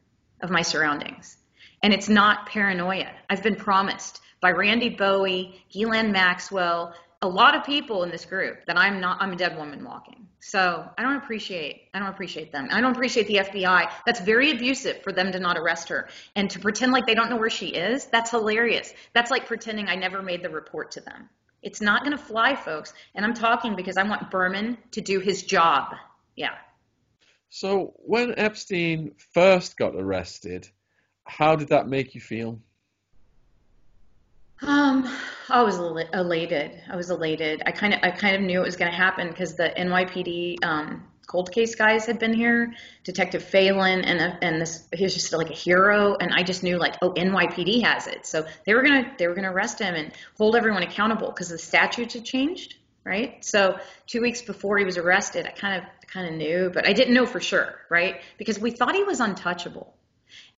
of my surroundings. And it's not paranoia. I've been promised by Randy Bowie, Ghislaine Maxwell, a lot of people in this group that I'm not I'm a dead woman walking. So I don't appreciate I don't appreciate them. I don't appreciate the FBI. That's very abusive for them to not arrest her and to pretend like they don't know where she is. That's hilarious. That's like pretending I never made the report to them. It's not going to fly, folks. And I'm talking because I want Berman to do his job. Yeah. So when Epstein first got arrested, how did that make you feel? Um, I was elated. I was elated. I kind of, I kind of knew it was going to happen because the NYPD um, cold case guys had been here, Detective Phelan, and uh, and this he was just like a hero, and I just knew like, oh, NYPD has it, so they were gonna they were gonna arrest him and hold everyone accountable because the statutes had changed, right? So two weeks before he was arrested, I kind of kind of knew, but I didn't know for sure, right? Because we thought he was untouchable,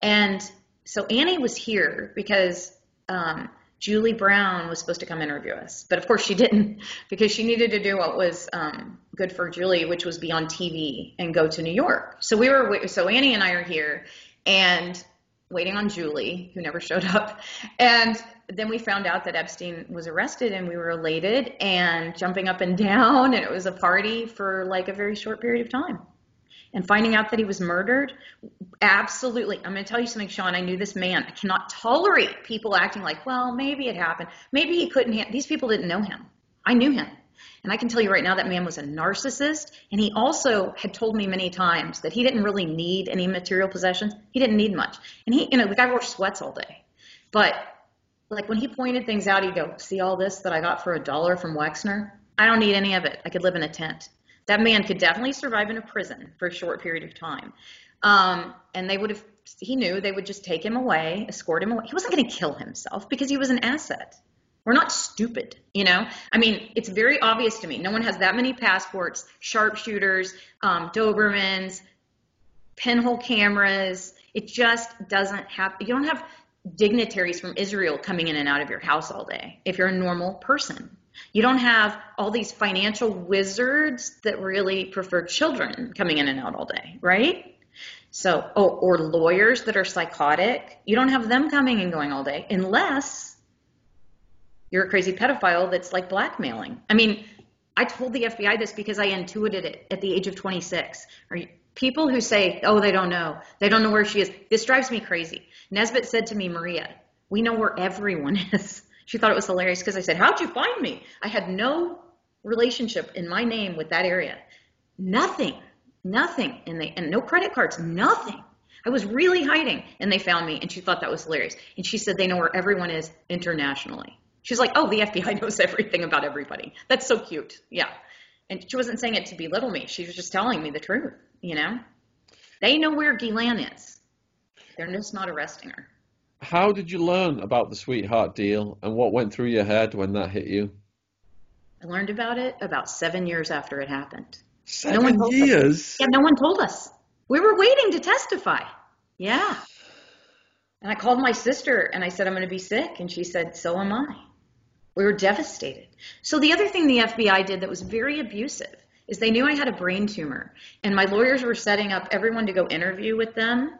and so Annie was here because. Um, Julie Brown was supposed to come interview us, but of course she didn't because she needed to do what was um, good for Julie, which was be on TV and go to New York. So we were, so Annie and I are here and waiting on Julie, who never showed up. And then we found out that Epstein was arrested and we were elated and jumping up and down and it was a party for like a very short period of time and finding out that he was murdered, absolutely. I'm going to tell you something, Sean. I knew this man. I cannot tolerate people acting like, well, maybe it happened. Maybe he couldn't. Ha-. These people didn't know him. I knew him. And I can tell you right now that man was a narcissist. And he also had told me many times that he didn't really need any material possessions. He didn't need much. And he, you know, the guy wore sweats all day. But like when he pointed things out, he'd go, "See all this that I got for a dollar from Wexner? I don't need any of it. I could live in a tent." That man could definitely survive in a prison for a short period of time. Um, and they would have, he knew they would just take him away, escort him away. He wasn't going to kill himself because he was an asset. We're not stupid, you know? I mean, it's very obvious to me. No one has that many passports, sharpshooters, um, Dobermans, pinhole cameras. It just doesn't have, you don't have dignitaries from Israel coming in and out of your house all day if you're a normal person. You don't have all these financial wizards that really prefer children coming in and out all day, right? So, oh, or lawyers that are psychotic. You don't have them coming and going all day unless you're a crazy pedophile that's like blackmailing. I mean, I told the FBI this because I intuited it at the age of 26. Are you, people who say, oh, they don't know, they don't know where she is. This drives me crazy. Nesbitt said to me, Maria, we know where everyone is. She thought it was hilarious because I said, How'd you find me? I had no relationship in my name with that area. Nothing, nothing. And they and no credit cards, nothing. I was really hiding and they found me and she thought that was hilarious. And she said they know where everyone is internationally. She's like, Oh, the FBI knows everything about everybody. That's so cute. Yeah. And she wasn't saying it to belittle me. She was just telling me the truth, you know? They know where Ghislaine is. They're just not arresting her. How did you learn about the sweetheart deal and what went through your head when that hit you? I learned about it about seven years after it happened. Seven no years? Yeah, no one told us. We were waiting to testify. Yeah. And I called my sister and I said, I'm going to be sick. And she said, So am I. We were devastated. So the other thing the FBI did that was very abusive is they knew I had a brain tumor. And my lawyers were setting up everyone to go interview with them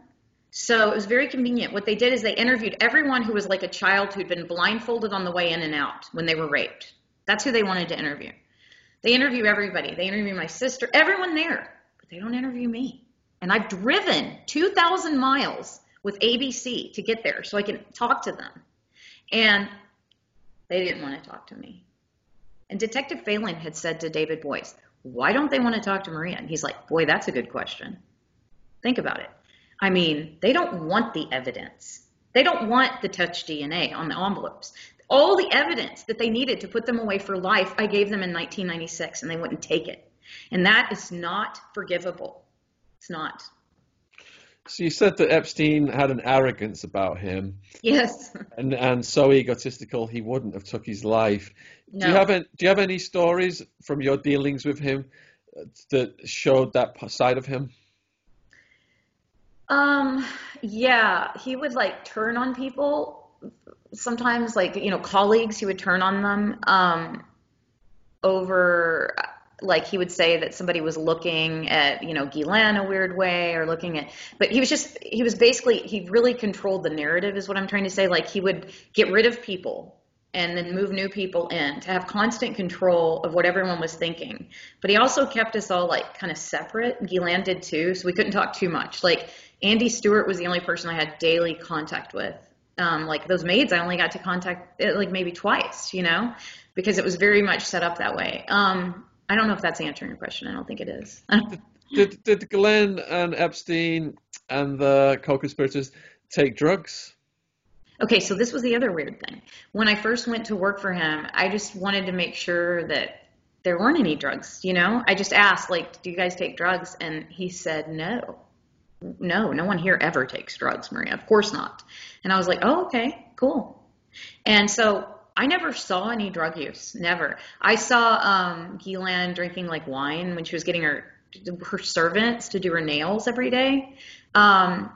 so it was very convenient. What they did is they interviewed everyone who was like a child who'd been blindfolded on the way in and out when they were raped. That's who they wanted to interview. They interview everybody. They interview my sister, everyone there, but they don't interview me. And I've driven 2,000 miles with ABC to get there so I can talk to them. And they didn't want to talk to me. And Detective Phelan had said to David Boies, why don't they want to talk to Maria? And he's like, boy, that's a good question. Think about it. I mean, they don't want the evidence. They don't want the touch DNA on the envelopes. All the evidence that they needed to put them away for life, I gave them in 1996 and they wouldn't take it. And that is not forgivable. It's not. So you said that Epstein had an arrogance about him. Yes. And and so egotistical he wouldn't have took his life. No. Do you have any, do you have any stories from your dealings with him that showed that side of him? Um, yeah, he would like turn on people. Sometimes, like you know, colleagues, he would turn on them um, over. Like he would say that somebody was looking at you know Ghislaine a weird way or looking at, but he was just he was basically he really controlled the narrative is what I'm trying to say. Like he would get rid of people and then move new people in to have constant control of what everyone was thinking. But he also kept us all like kind of separate. Ghislaine did too, so we couldn't talk too much. Like Andy Stewart was the only person I had daily contact with. Um, like those maids, I only got to contact it, like maybe twice, you know, because it was very much set up that way. Um, I don't know if that's answering your question. I don't think it is. did, did Ghislaine and Epstein and the co-conspirators take drugs? Okay, so this was the other weird thing. When I first went to work for him, I just wanted to make sure that there weren't any drugs, you know? I just asked, like, do you guys take drugs? And he said no no, no one here ever takes drugs, Maria. Of course not. And I was like, oh, okay, cool. And so I never saw any drug use, never. I saw um, Ghislaine drinking like wine when she was getting her her servants to do her nails every day. Um,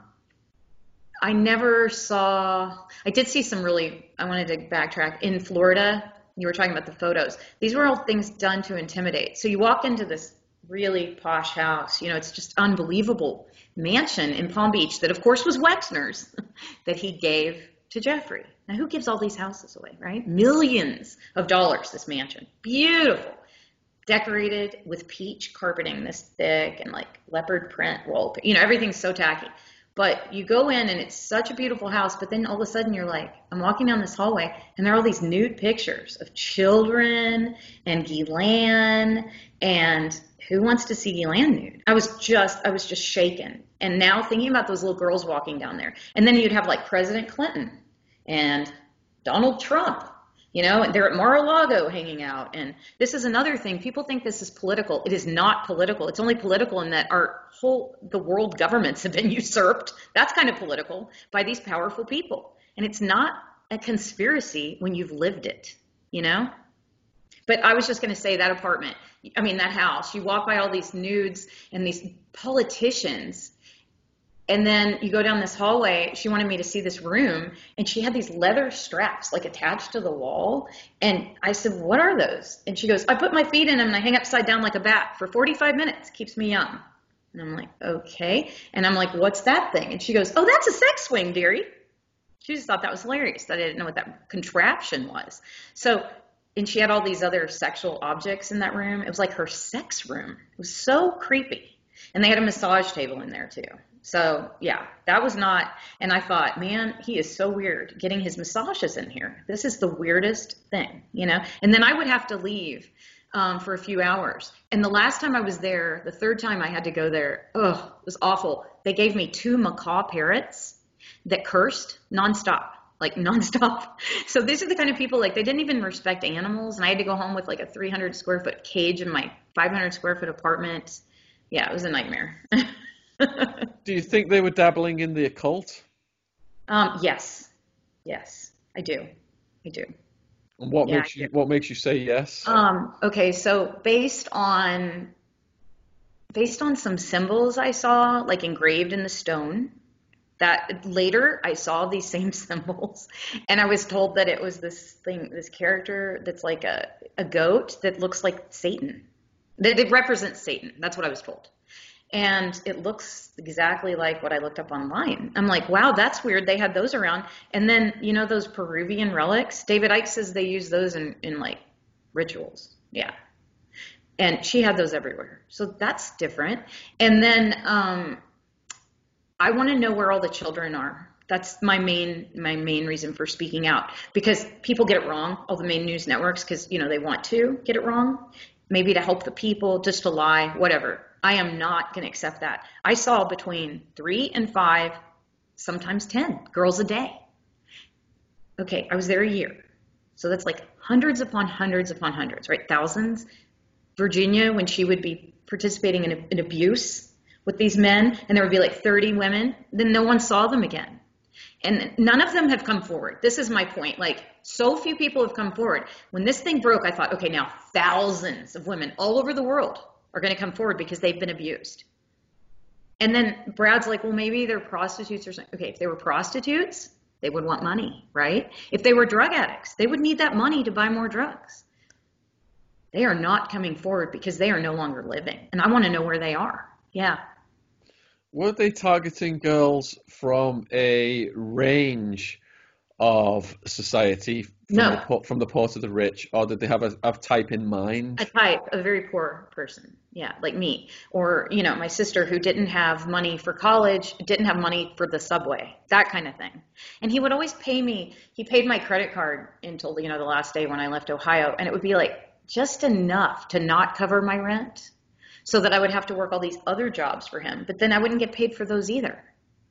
I never saw. I did see some really. I wanted to backtrack in Florida. You were talking about the photos. These were all things done to intimidate. So you walk into this really posh house. You know, it's just unbelievable mansion in Palm Beach that, of course, was Wexner's that he gave to Jeffrey. Now, who gives all these houses away, right? Millions of dollars, this mansion. Beautiful. Decorated with peach carpeting this thick and like leopard print wallpaper. You know, everything's so tacky. But you go in and it's such a beautiful house, but then all of a sudden you're like, I'm walking down this hallway and there are all these nude pictures of children and Ghislaine and who wants to see Ghislaine nude? I was just, I was just shaken. And now thinking about those little girls walking down there. And then you'd have like President Clinton and Donald Trump. You know, they're at Mar-a-Lago hanging out. And this is another thing. People think this is political. It is not political. It's only political in that our whole, the world governments have been usurped. That's kind of political by these powerful people. And it's not a conspiracy when you've lived it, you know? But I was just going to say that apartment, I mean, that house, you walk by all these nudes and these politicians and then you go down this hallway. She wanted me to see this room, and she had these leather straps like attached to the wall. And I said, What are those? And she goes, I put my feet in them and I hang upside down like a bat for 45 minutes. Keeps me young. And I'm like, Okay. And I'm like, What's that thing? And she goes, Oh, that's a sex swing, dearie. She just thought that was hilarious that I didn't know what that contraption was. So, and she had all these other sexual objects in that room. It was like her sex room. It was so creepy. And they had a massage table in there too. So yeah, that was not, and I thought, man, he is so weird getting his massages in here. This is the weirdest thing, you know? And then I would have to leave um, for a few hours. And the last time I was there, the third time I had to go there, ugh, it was awful. They gave me two macaw parrots that cursed nonstop like nonstop. So these are the kind of people like they didn't even respect animals, and I had to go home with like a 300 square foot cage in my 500 square foot apartment. Yeah, it was a nightmare. do you think they were dabbling in the occult? Um, yes, yes, I do. I do. And what yeah, makes you what makes you say yes? Um, okay, so based on based on some symbols I saw, like engraved in the stone, that later I saw these same symbols, and I was told that it was this thing, this character that's like a a goat that looks like Satan. That it represents Satan. That's what I was told and it looks exactly like what I looked up online. I'm like, wow, that's weird. They had those around. And then, you know, those Peruvian relics, David Icke says they use those in, in like rituals. Yeah. And she had those everywhere. So that's different. And then um, I want to know where all the children are. That's my main my main reason for speaking out because people get it wrong. All the main news networks because you know they want to get it wrong, maybe to help the people, just to lie, whatever I am not going to accept that. I saw between three and five, sometimes 10 girls a day. Okay, I was there a year. So that's like hundreds upon hundreds upon hundreds, right? Thousands. Virginia, when she would be participating in, a, in abuse with these men, and there would be like 30 women, then no one saw them again. And none of them have come forward. This is my point. Like, so few people have come forward. When this thing broke, I thought, okay, now thousands of women all over the world are going to come forward because they've been abused. And then Brad's like, well, maybe they're prostitutes or something. Okay, if they were prostitutes, they would want money, right? If they were drug addicts, they would need that money to buy more drugs. They are not coming forward because they are no longer living. And I want to know where they are. Yeah. Were they targeting girls from a range of society from, no. the, poor, from the poor to the rich, or did they have a, a type in mind? A type, a very poor person, yeah, like me, or you know, my sister who didn't have money for college, didn't have money for the subway, that kind of thing. And he would always pay me. He paid my credit card until you know the last day when I left Ohio, and it would be like just enough to not cover my rent, so that I would have to work all these other jobs for him. But then I wouldn't get paid for those either.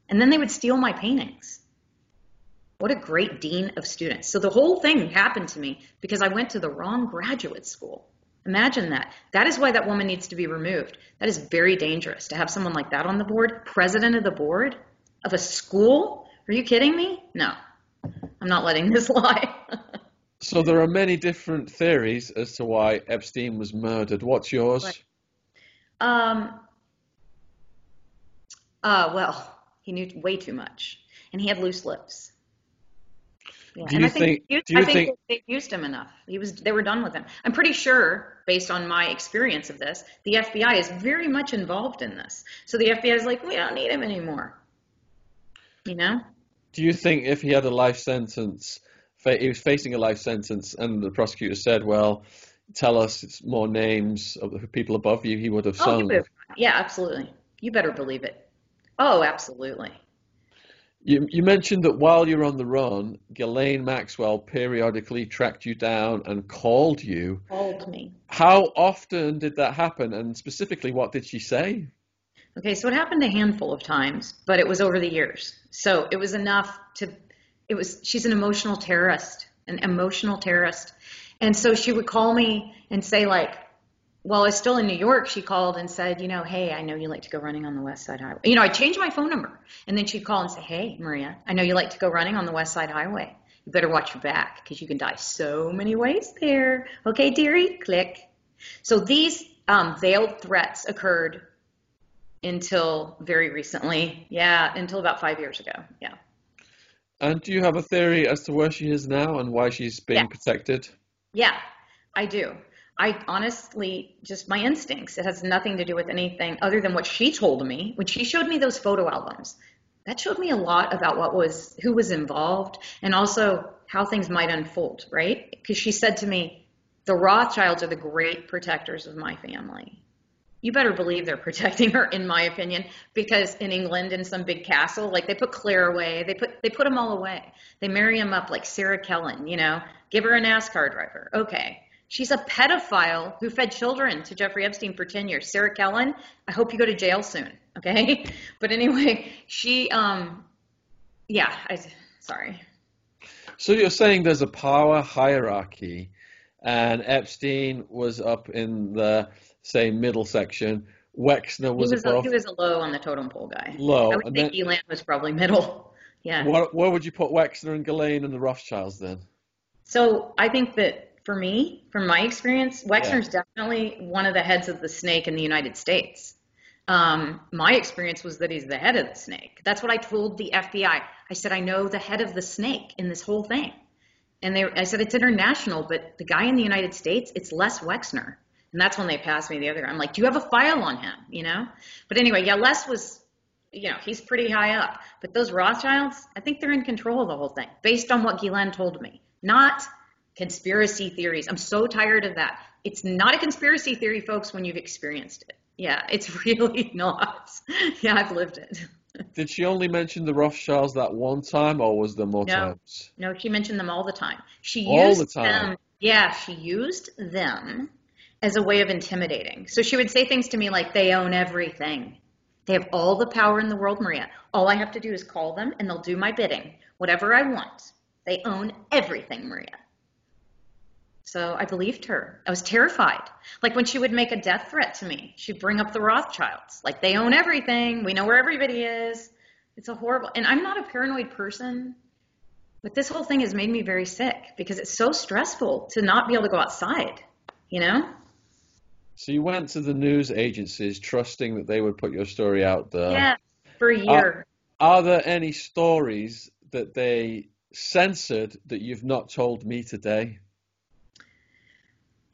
And then they would steal my paintings what a great dean of students. So the whole thing happened to me because I went to the wrong graduate school. Imagine that. That is why that woman needs to be removed. That is very dangerous to have someone like that on the board, president of the board of a school. Are you kidding me? No, I'm not letting this lie. so there are many different theories as to why Epstein was murdered. What's yours? Um. Uh, well, he knew way too much, and he had loose lips. Yeah. Do you and I think? think, do you I think think? they used him enough. He was. They were done with him. I'm pretty sure, based on my experience of this, the FBI is very much involved in this. So the FBI is like, we don't need him anymore. You know? Do you think if he had a life sentence, he was facing a life sentence, and the prosecutor said, "Well, tell us more names of the people above you," he would have Oh, sung. you yeah, absolutely. You better believe it. Oh, absolutely. You, you mentioned that while you're on the run, Ghislaine Maxwell periodically tracked you down and called you. Called me. How often did that happen, and specifically, what did she say? Okay, so it happened a handful of times, but it was over the years. So it was enough to It was she's an emotional terrorist, an emotional terrorist. And so she would call me and say like, while I was still in New York, she called and said, you know, hey, I know you like to go running on the West Side Highway. You know, I changed my phone number. And then she'd call and say, hey, Maria, I know you like to go running on the West Side Highway. You better watch your back because you can die so many ways there. Okay, dearie, click. So these um, veiled threats occurred until very recently. Yeah, until about five years ago. Yeah. And do you have a theory as to where she is now and why she's being Yeah. protected? Yeah, I do. I honestly, just my instincts. It has nothing to do with anything other than what she told me when she showed me those photo albums. That showed me a lot about what was, who was involved, and also how things might unfold, right? Because she said to me, the Rothschilds are the great protectors of my family. You better believe they're protecting her, in my opinion, because in England, in some big castle, like they put Claire away, they put they put them all away. They marry him up like Sarah Kellen, you know, give her a NASCAR driver. Okay, she's a pedophile who fed children to Jeffrey Epstein for ten years. Sarah Kellen, I hope you go to jail soon. Okay, but anyway, she, um, yeah, I, sorry. So you're saying there's a power hierarchy, and Epstein was up in the say middle section. Wexner He was, was a, he was a low on the totem pole guy. low. I would and think then, Elan was probably middle. Yeah. what, where would you put Wexner and Ghislaine and the Rothschilds then? So I think that for me, from my experience, Wexner's definitely one of the heads of the snake in the United States. Um, my experience was that he's the head of the snake. That's what I told the FBI. I said, I know the head of the snake in this whole thing. And they, I said, it's international, but the guy in the United States, it's Les Wexner. And that's when they passed me the other. I'm like, do you have a file on him? You know? But anyway, yeah, Les was, you know, he's pretty high up. But those Rothschilds, I think they're in control of the whole thing, based on what Ghislaine told me. Not conspiracy theories. I'm so tired of that. It's not a conspiracy theory, folks, when you've experienced it. Yeah, it's really not. Yeah, I've lived it. Did she only mention the Rothschilds that one time, or was there more No. times? No, she mentioned them all the time. She All used the time. them. Yeah, she used them as a way of intimidating. So she would say things to me like, they own everything. They have all the power in the world, Maria. All I have to do is call them and they'll do my bidding, whatever I want. They own everything, Maria. So I believed her. I was terrified. Like when she would make a death threat to me, she'd bring up the Rothschilds. Like they own everything. We know where everybody is. It's a horrible, and I'm not a paranoid person, but this whole thing has made me very sick because it's so stressful to not be able to go outside, you know? So you went to the news agencies trusting that they would put your story out there. yeah, for a year. Are there any stories that they censored that you've not told me today?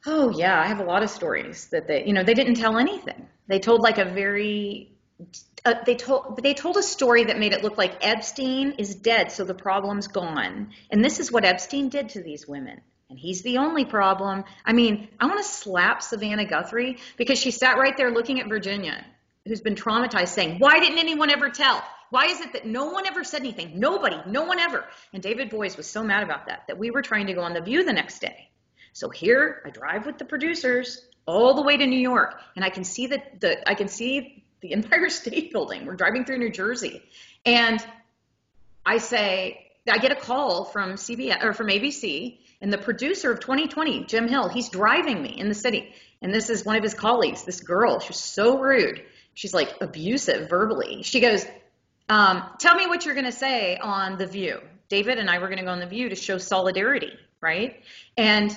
Oh yeah, I have a lot of stories that they, you know, they didn't tell anything. They told like a very, uh, they told they told a story that made it look like Epstein is dead, so the problem's gone. And this is what Epstein did to these women. And he's the only problem. I mean, I want to slap Savannah Guthrie because she sat right there looking at Virginia, who's been traumatized, saying, Why didn't anyone ever tell? Why is it that no one ever said anything? Nobody, no one ever. And David Boies was so mad about that that we were trying to go on The View the next day. So here I drive with the producers all the way to New York, and I can see the, the I can see the Empire State Building. We're driving through New Jersey, and I say I get a call from CBS or from ABC, and the producer of 2020, Jim Hill, he's driving me in the city, and this is one of his colleagues. This girl, she's so rude. She's like abusive verbally. She goes, um, "Tell me what you're going to say on the View." David and I were going to go on the View to show solidarity, right? And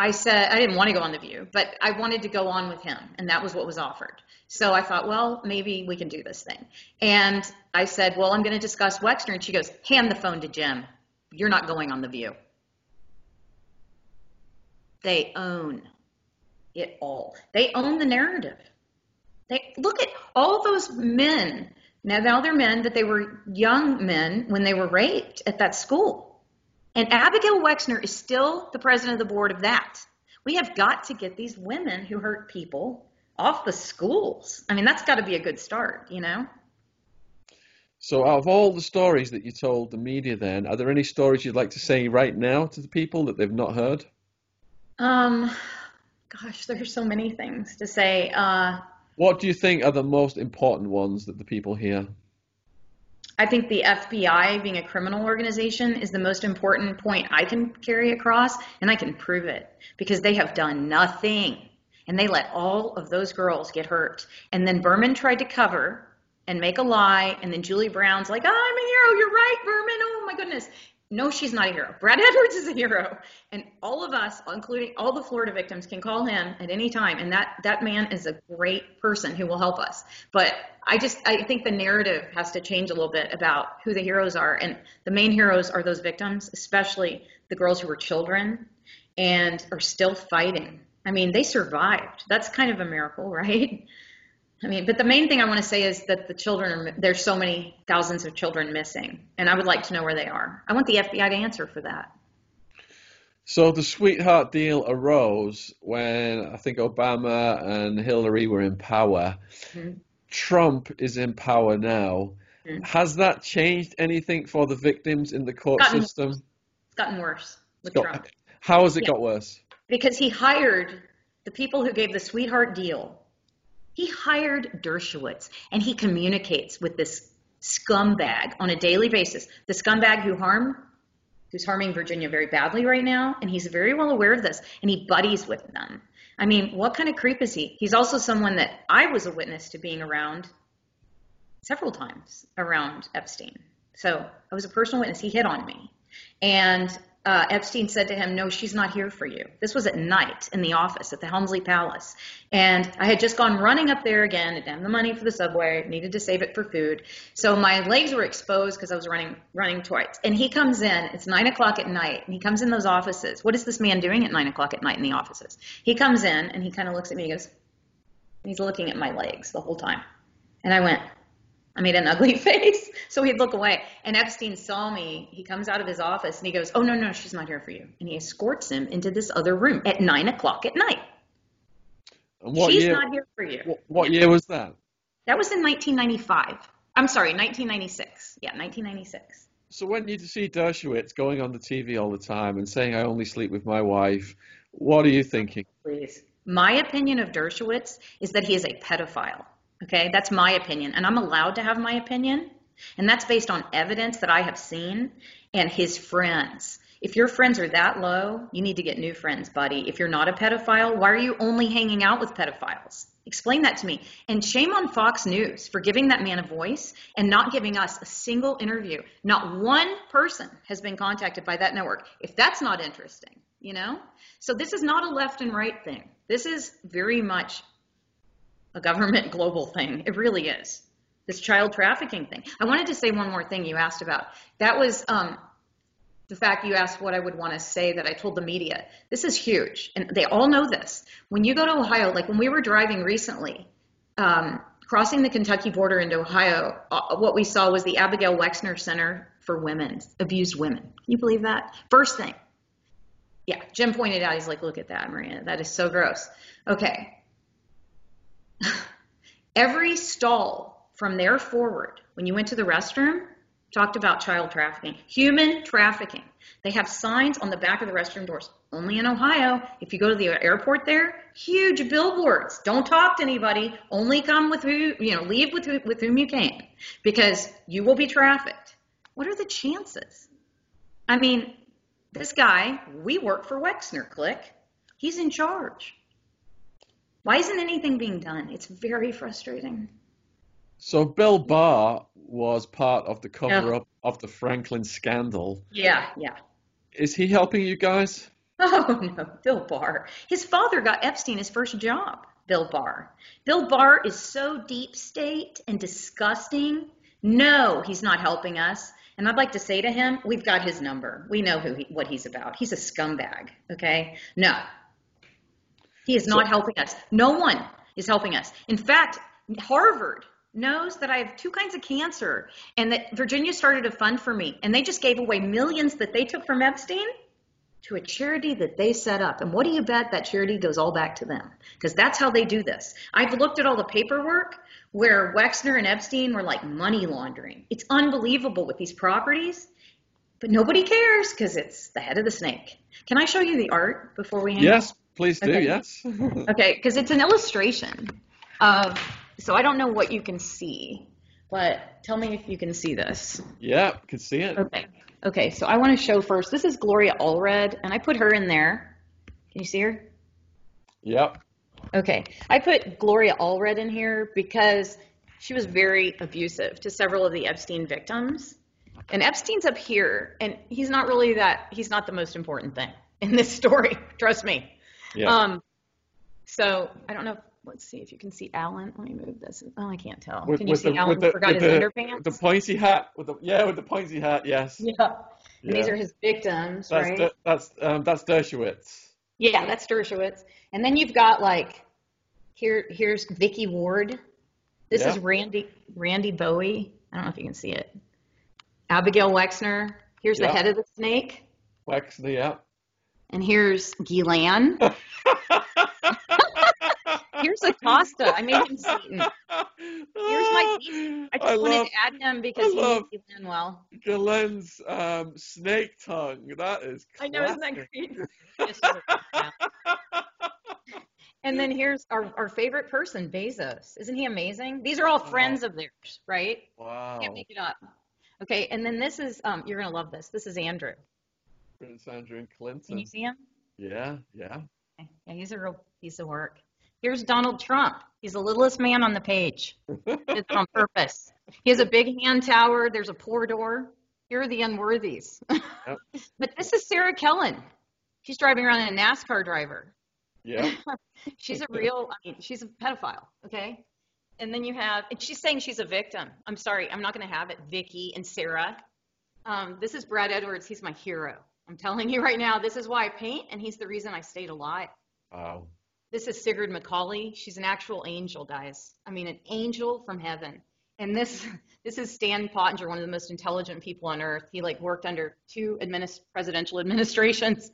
I said I didn't want to go on the View, but I wanted to go on with him, and that was what was offered. So I thought, well, maybe we can do this thing. And I said, well, I'm going to discuss Wexner, and she goes, hand the phone to Jim. You're not going on the View. They own it all. They own the narrative. They look at all those men. Now, now they're men, but they were young men when they were raped at that school. And Abigail Wexner is still the president of the board of that. We have got to get these women who hurt people off the schools. I mean, that's got to be a good start, you know? So, out of all the stories that you told the media, then, are there any stories you'd like to say right now to the people that they've not heard? Um, gosh, there's so many things to say. Uh, What do you think are the most important ones that the people hear? I think the FBI being a criminal organization is the most important point I can carry across, and I can prove it because they have done nothing. And they let all of those girls get hurt. And then Berman tried to cover and make a lie, and then Julie Brown's like, oh, I'm a hero, you're right, Berman, oh my goodness. No, she's not a hero. Brad Edwards is a hero. And all of us, including all the Florida victims, can call him at any time. And that, that man is a great person who will help us. But I just, I think the narrative has to change a little bit about who the heroes are. And the main heroes are those victims, especially the girls who were children and are still fighting. I mean, they survived. That's kind of a miracle, right? I mean, but the main thing I want to say is that the children there's so many thousands of children missing, and I would like to know where they are. I want the FBI to answer for that. So the sweetheart deal arose when I think Obama and Hillary were in power. Mm-hmm. Trump is in power now. Mm-hmm. Has that changed anything for the victims in the court gotten, system? It's gotten worse with got, Trump. How has it yeah. got worse? Because he hired the people who gave the sweetheart deal he hired Dershowitz and he communicates with this scumbag on a daily basis. The scumbag who harmed, who's harming Virginia very badly right now, and he's very well aware of this, and he buddies with them. I mean, what kind of creep is he? He's also someone that I was a witness to being around several times around Epstein. So I was a personal witness. He hit on me. And uh, Epstein said to him, No, she's not here for you. This was at night in the office at the Helmsley Palace. And I had just gone running up there again to have the money for the subway, needed to save it for food. So my legs were exposed because I was running running twice. And he comes in, it's nine o'clock at night, and he comes in those offices. What is this man doing at nine o'clock at night in the offices? He comes in and he kind of looks at me and goes, He's looking at my legs the whole time. And I went, I made an ugly face. So he'd look away. And Epstein saw me. He comes out of his office and he goes, Oh, no, no, she's not here for you. And he escorts him into this other room at nine o'clock at night. she's year, not here for you. What, what year was that? That was in 1995. I'm sorry, 1996. Yeah, 1996. So when you see Dershowitz going on the TV all the time and saying, I only sleep with my wife, what are you thinking? Please. My opinion of Dershowitz is that he is a pedophile. Okay, that's my opinion, and I'm allowed to have my opinion, and that's based on evidence that I have seen and his friends. If your friends are that low, you need to get new friends, buddy. If you're not a pedophile, why are you only hanging out with pedophiles? Explain that to me. And shame on Fox News for giving that man a voice and not giving us a single interview. Not one person has been contacted by that network. If that's not interesting, you know? So this is not a left and right thing. This is very much a government global thing. It really is. This child trafficking thing. I wanted to say one more thing you asked about. That was um, the fact you asked what I would want to say that I told the media. This is huge, and they all know this. When you go to Ohio, like when we were driving recently, um, crossing the Kentucky border into Ohio, uh, what we saw was the Abigail Wexner Center for Women, abused women. Can you believe that? First thing. Yeah, Jim pointed out, he's like, look at that, Marina. That is so gross. Okay, Every stall from there forward, when you went to the restroom, talked about child trafficking, human trafficking. They have signs on the back of the restroom doors. Only in Ohio, if you go to the airport there, huge billboards. Don't talk to anybody. Only come with who, you know, leave with who, with whom you came because you will be trafficked. What are the chances? I mean, this guy, we work for Wexner, click. He's in charge. Why isn't anything being done? It's very frustrating. So Bill Barr was part of the cover up of the Franklin scandal. Yeah, yeah. Is he helping you guys? Oh no, Bill Barr. His father got Epstein his first job, Bill Barr. Bill Barr is so deep state and disgusting. No, he's not helping us. And I'd like to say to him, we've got his number. We know who he, what he's about. He's a scumbag. Okay? No, he is not so, helping us. No one is helping us. In fact, Harvard knows that I have two kinds of cancer and that Virginia started a fund for me and they just gave away millions that they took from Epstein to a charity that they set up. And what do you bet that charity goes all back to them? Because that's how they do this. I've looked at all the paperwork where Wexner and Epstein were like money laundering. It's unbelievable with these properties, but nobody cares because it's the head of the snake. Can I show you the art before we hang Yes, Please do, okay. yes. okay, because it's an illustration of, so I don't know what you can see, but tell me if you can see this. Yeah, can see it. Okay. Okay, so I want to show first. This is Gloria Allred, and I put her in there. Can you see her? Yep. Okay. I put Gloria Allred in here because she was very abusive to several of the Epstein victims. And Epstein's up here, and he's not really that, he's not the most important thing in this story. Trust me. Yeah. Um, so I don't know. Let's see if you can see Alan. Let me move this. Oh, I can't tell. With- can you see the- Alan the- forgot his the- underpants? With the pointy hat. With the yeah, with the pointy hat. Yes. yeah. And these are his victims, That's right? Der- that's um, that's Dershowitz. Yeah, that's Dershowitz. And then you've got like here here's Vicky Ward. This is Randy Randy Bowie. I don't know if you can see it. Abigail Wexner. Here's the head of the snake. Wexley, yeah. And here's Ghislaine. Here's Acosta. I made him Satan. Here's my I just I wanted love to add him because I he knew Ghislaine well. Ghislaine's um, snake tongue. That is. I know, isn't that great? Yes, you were. Yeah. And then here's our, our favorite person, Bezos. Isn't he amazing? These are all friends of theirs, right? Wow. Can't make it up. Okay, and then this is um, you're gonna love this. This is Andrew. Prince Andrew and Clinton. Can you see him? Yeah, yeah. Okay. Yeah, he's a real piece of work. Here's Donald Trump. He's the littlest man on the page. it's on purpose. He has a big hand tower. There's a pour door. Here are the unworthies. but this is Sarah Kellen. She's driving around in a NASCAR driver. Yeah. she's a real, I mean, she's a pedophile, okay? And then you have, and she's saying she's a victim. I'm sorry, I'm not going to have it, Vicky and Sarah. Um, this is Brad Edwards. He's my hero. I'm telling you right now, this is why I paint, and he's the reason I stayed alive. Wow. This is Sigrid McCawley. She's an actual angel, guys. I mean, an angel from heaven. And this, this is Stan Pottinger, one of the most intelligent people on earth. He like worked under two administ- presidential administrations.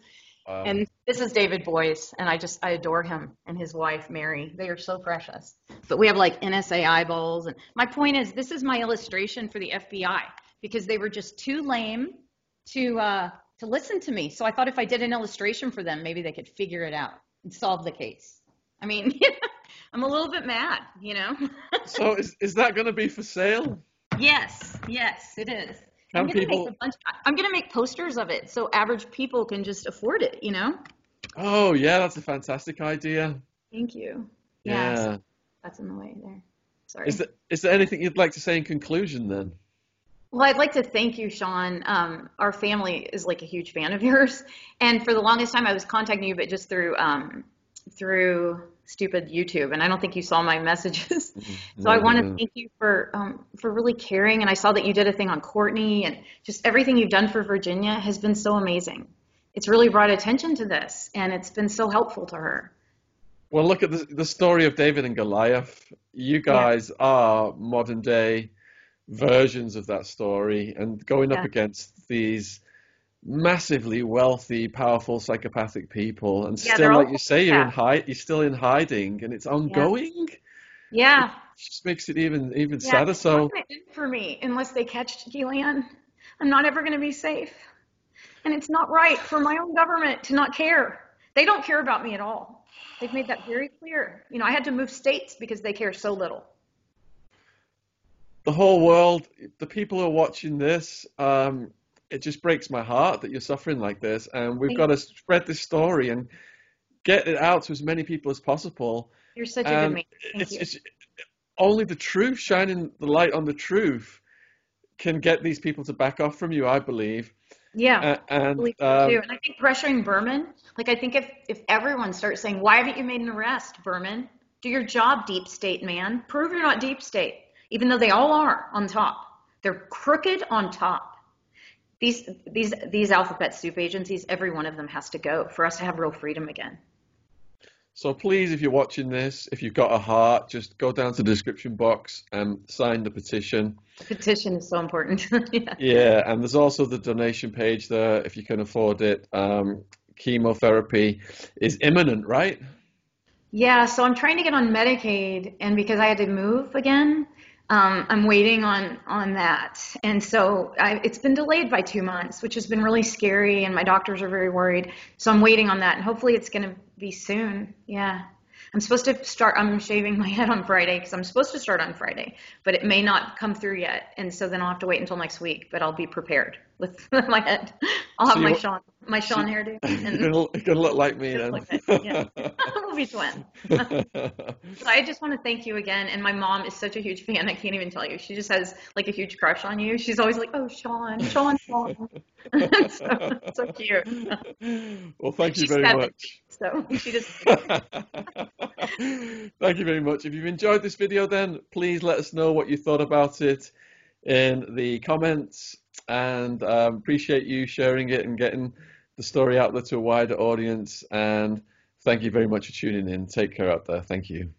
Wow. And this is David Boies, and I just I adore him and his wife Mary. They are so precious. But we have like NSA eyeballs, and my point is, this is my illustration for the FBI because they were just too lame to uh, to listen to me. So I thought if I did an illustration for them, maybe they could figure it out and solve the case. I mean, I'm a little bit mad, you know. so is is that going to be for sale? yes, yes, it is. I'm Can gonna people? make. I'm gonna make posters of it so average people can just afford it, you know. Oh yeah, that's a fantastic idea. Thank you. Yeah, Yeah. so that's in the way there. Sorry. Is there is there anything you'd like to say in conclusion then? Well, I'd like to thank you, Sean. Um, our family is like a huge fan of yours, and for the longest time, I was contacting you, but just through um, through stupid YouTube, and I don't think you saw my messages. so I want to thank you for um, for really caring, and I saw that you did a thing on Courtney, and just everything you've done for Virginia has been so amazing. It's really brought attention to this, and it's been so helpful to her. Well, look at the, the story of David and Goliath. You guys are modern day versions of that story, and going up against these massively wealthy, powerful, psychopathic people, and Yeah, still, like you say, you're in yeah. hide, you're still in hiding, and it's ongoing. Yeah. It just makes it even even Yeah, sadder. So, not gonna end for me unless they catch Ghislaine. I'm not ever going to be safe. And it's not right for my own government to not care. They don't care about me at all. They've made that very clear. You know, I had to move states because they care so little. The whole world, the people who are watching this, um, it just breaks my heart that you're suffering like this, and we've got to spread this story and get it out to as many people as possible. You're such a good And. Thank it's, it's only the truth, shining the light on the truth, can get these people to back off from you, I believe. yeah. I and believe so um, too. And I think pressuring Berman, like I think if, if everyone starts saying, why haven't you made an arrest, Berman? Do your job, deep state man. Prove you're not deep state, even though they all are on top. They're crooked on top. These these these alphabet soup agencies, every one of them has to go for us to have real freedom again. so please, if you're watching this, if you've got a heart, just go down to the description box and sign the petition. The petition is so important. yeah. Yeah, and there's also the donation page there if you can afford it. Um, chemotherapy is imminent, right? Yeah, so I'm trying to get on Medicaid, and because I had to move again, um, I'm waiting on on that. And so I, it's been delayed by two months, which has been really scary, and my doctors are very worried. So I'm waiting on that, and hopefully it's going to be soon. Yeah, I'm supposed to start. I'm shaving my head on Friday because I'm supposed to start on Friday, but it may not come through yet, and so then I'll have to wait until next week. But I'll be prepared with my head. I'll have So my Sean my Sean hairdo. You're gonna, you're gonna look like me then. Look like- yeah. we'll be twins. So I just want to thank you again. And my mom is such a huge fan. I can't even tell you. She just has like a huge crush on you. She's always like, "Oh, Sean, Sean, Sean." so, so cute. well, thank you She's very seven. much. So she just Thank you very much. If you've enjoyed this video, then please let us know what you thought about it in the comments and um, appreciate you sharing it and getting the story out there to a wider audience. And thank you very much for tuning in. Take care out there. Thank you.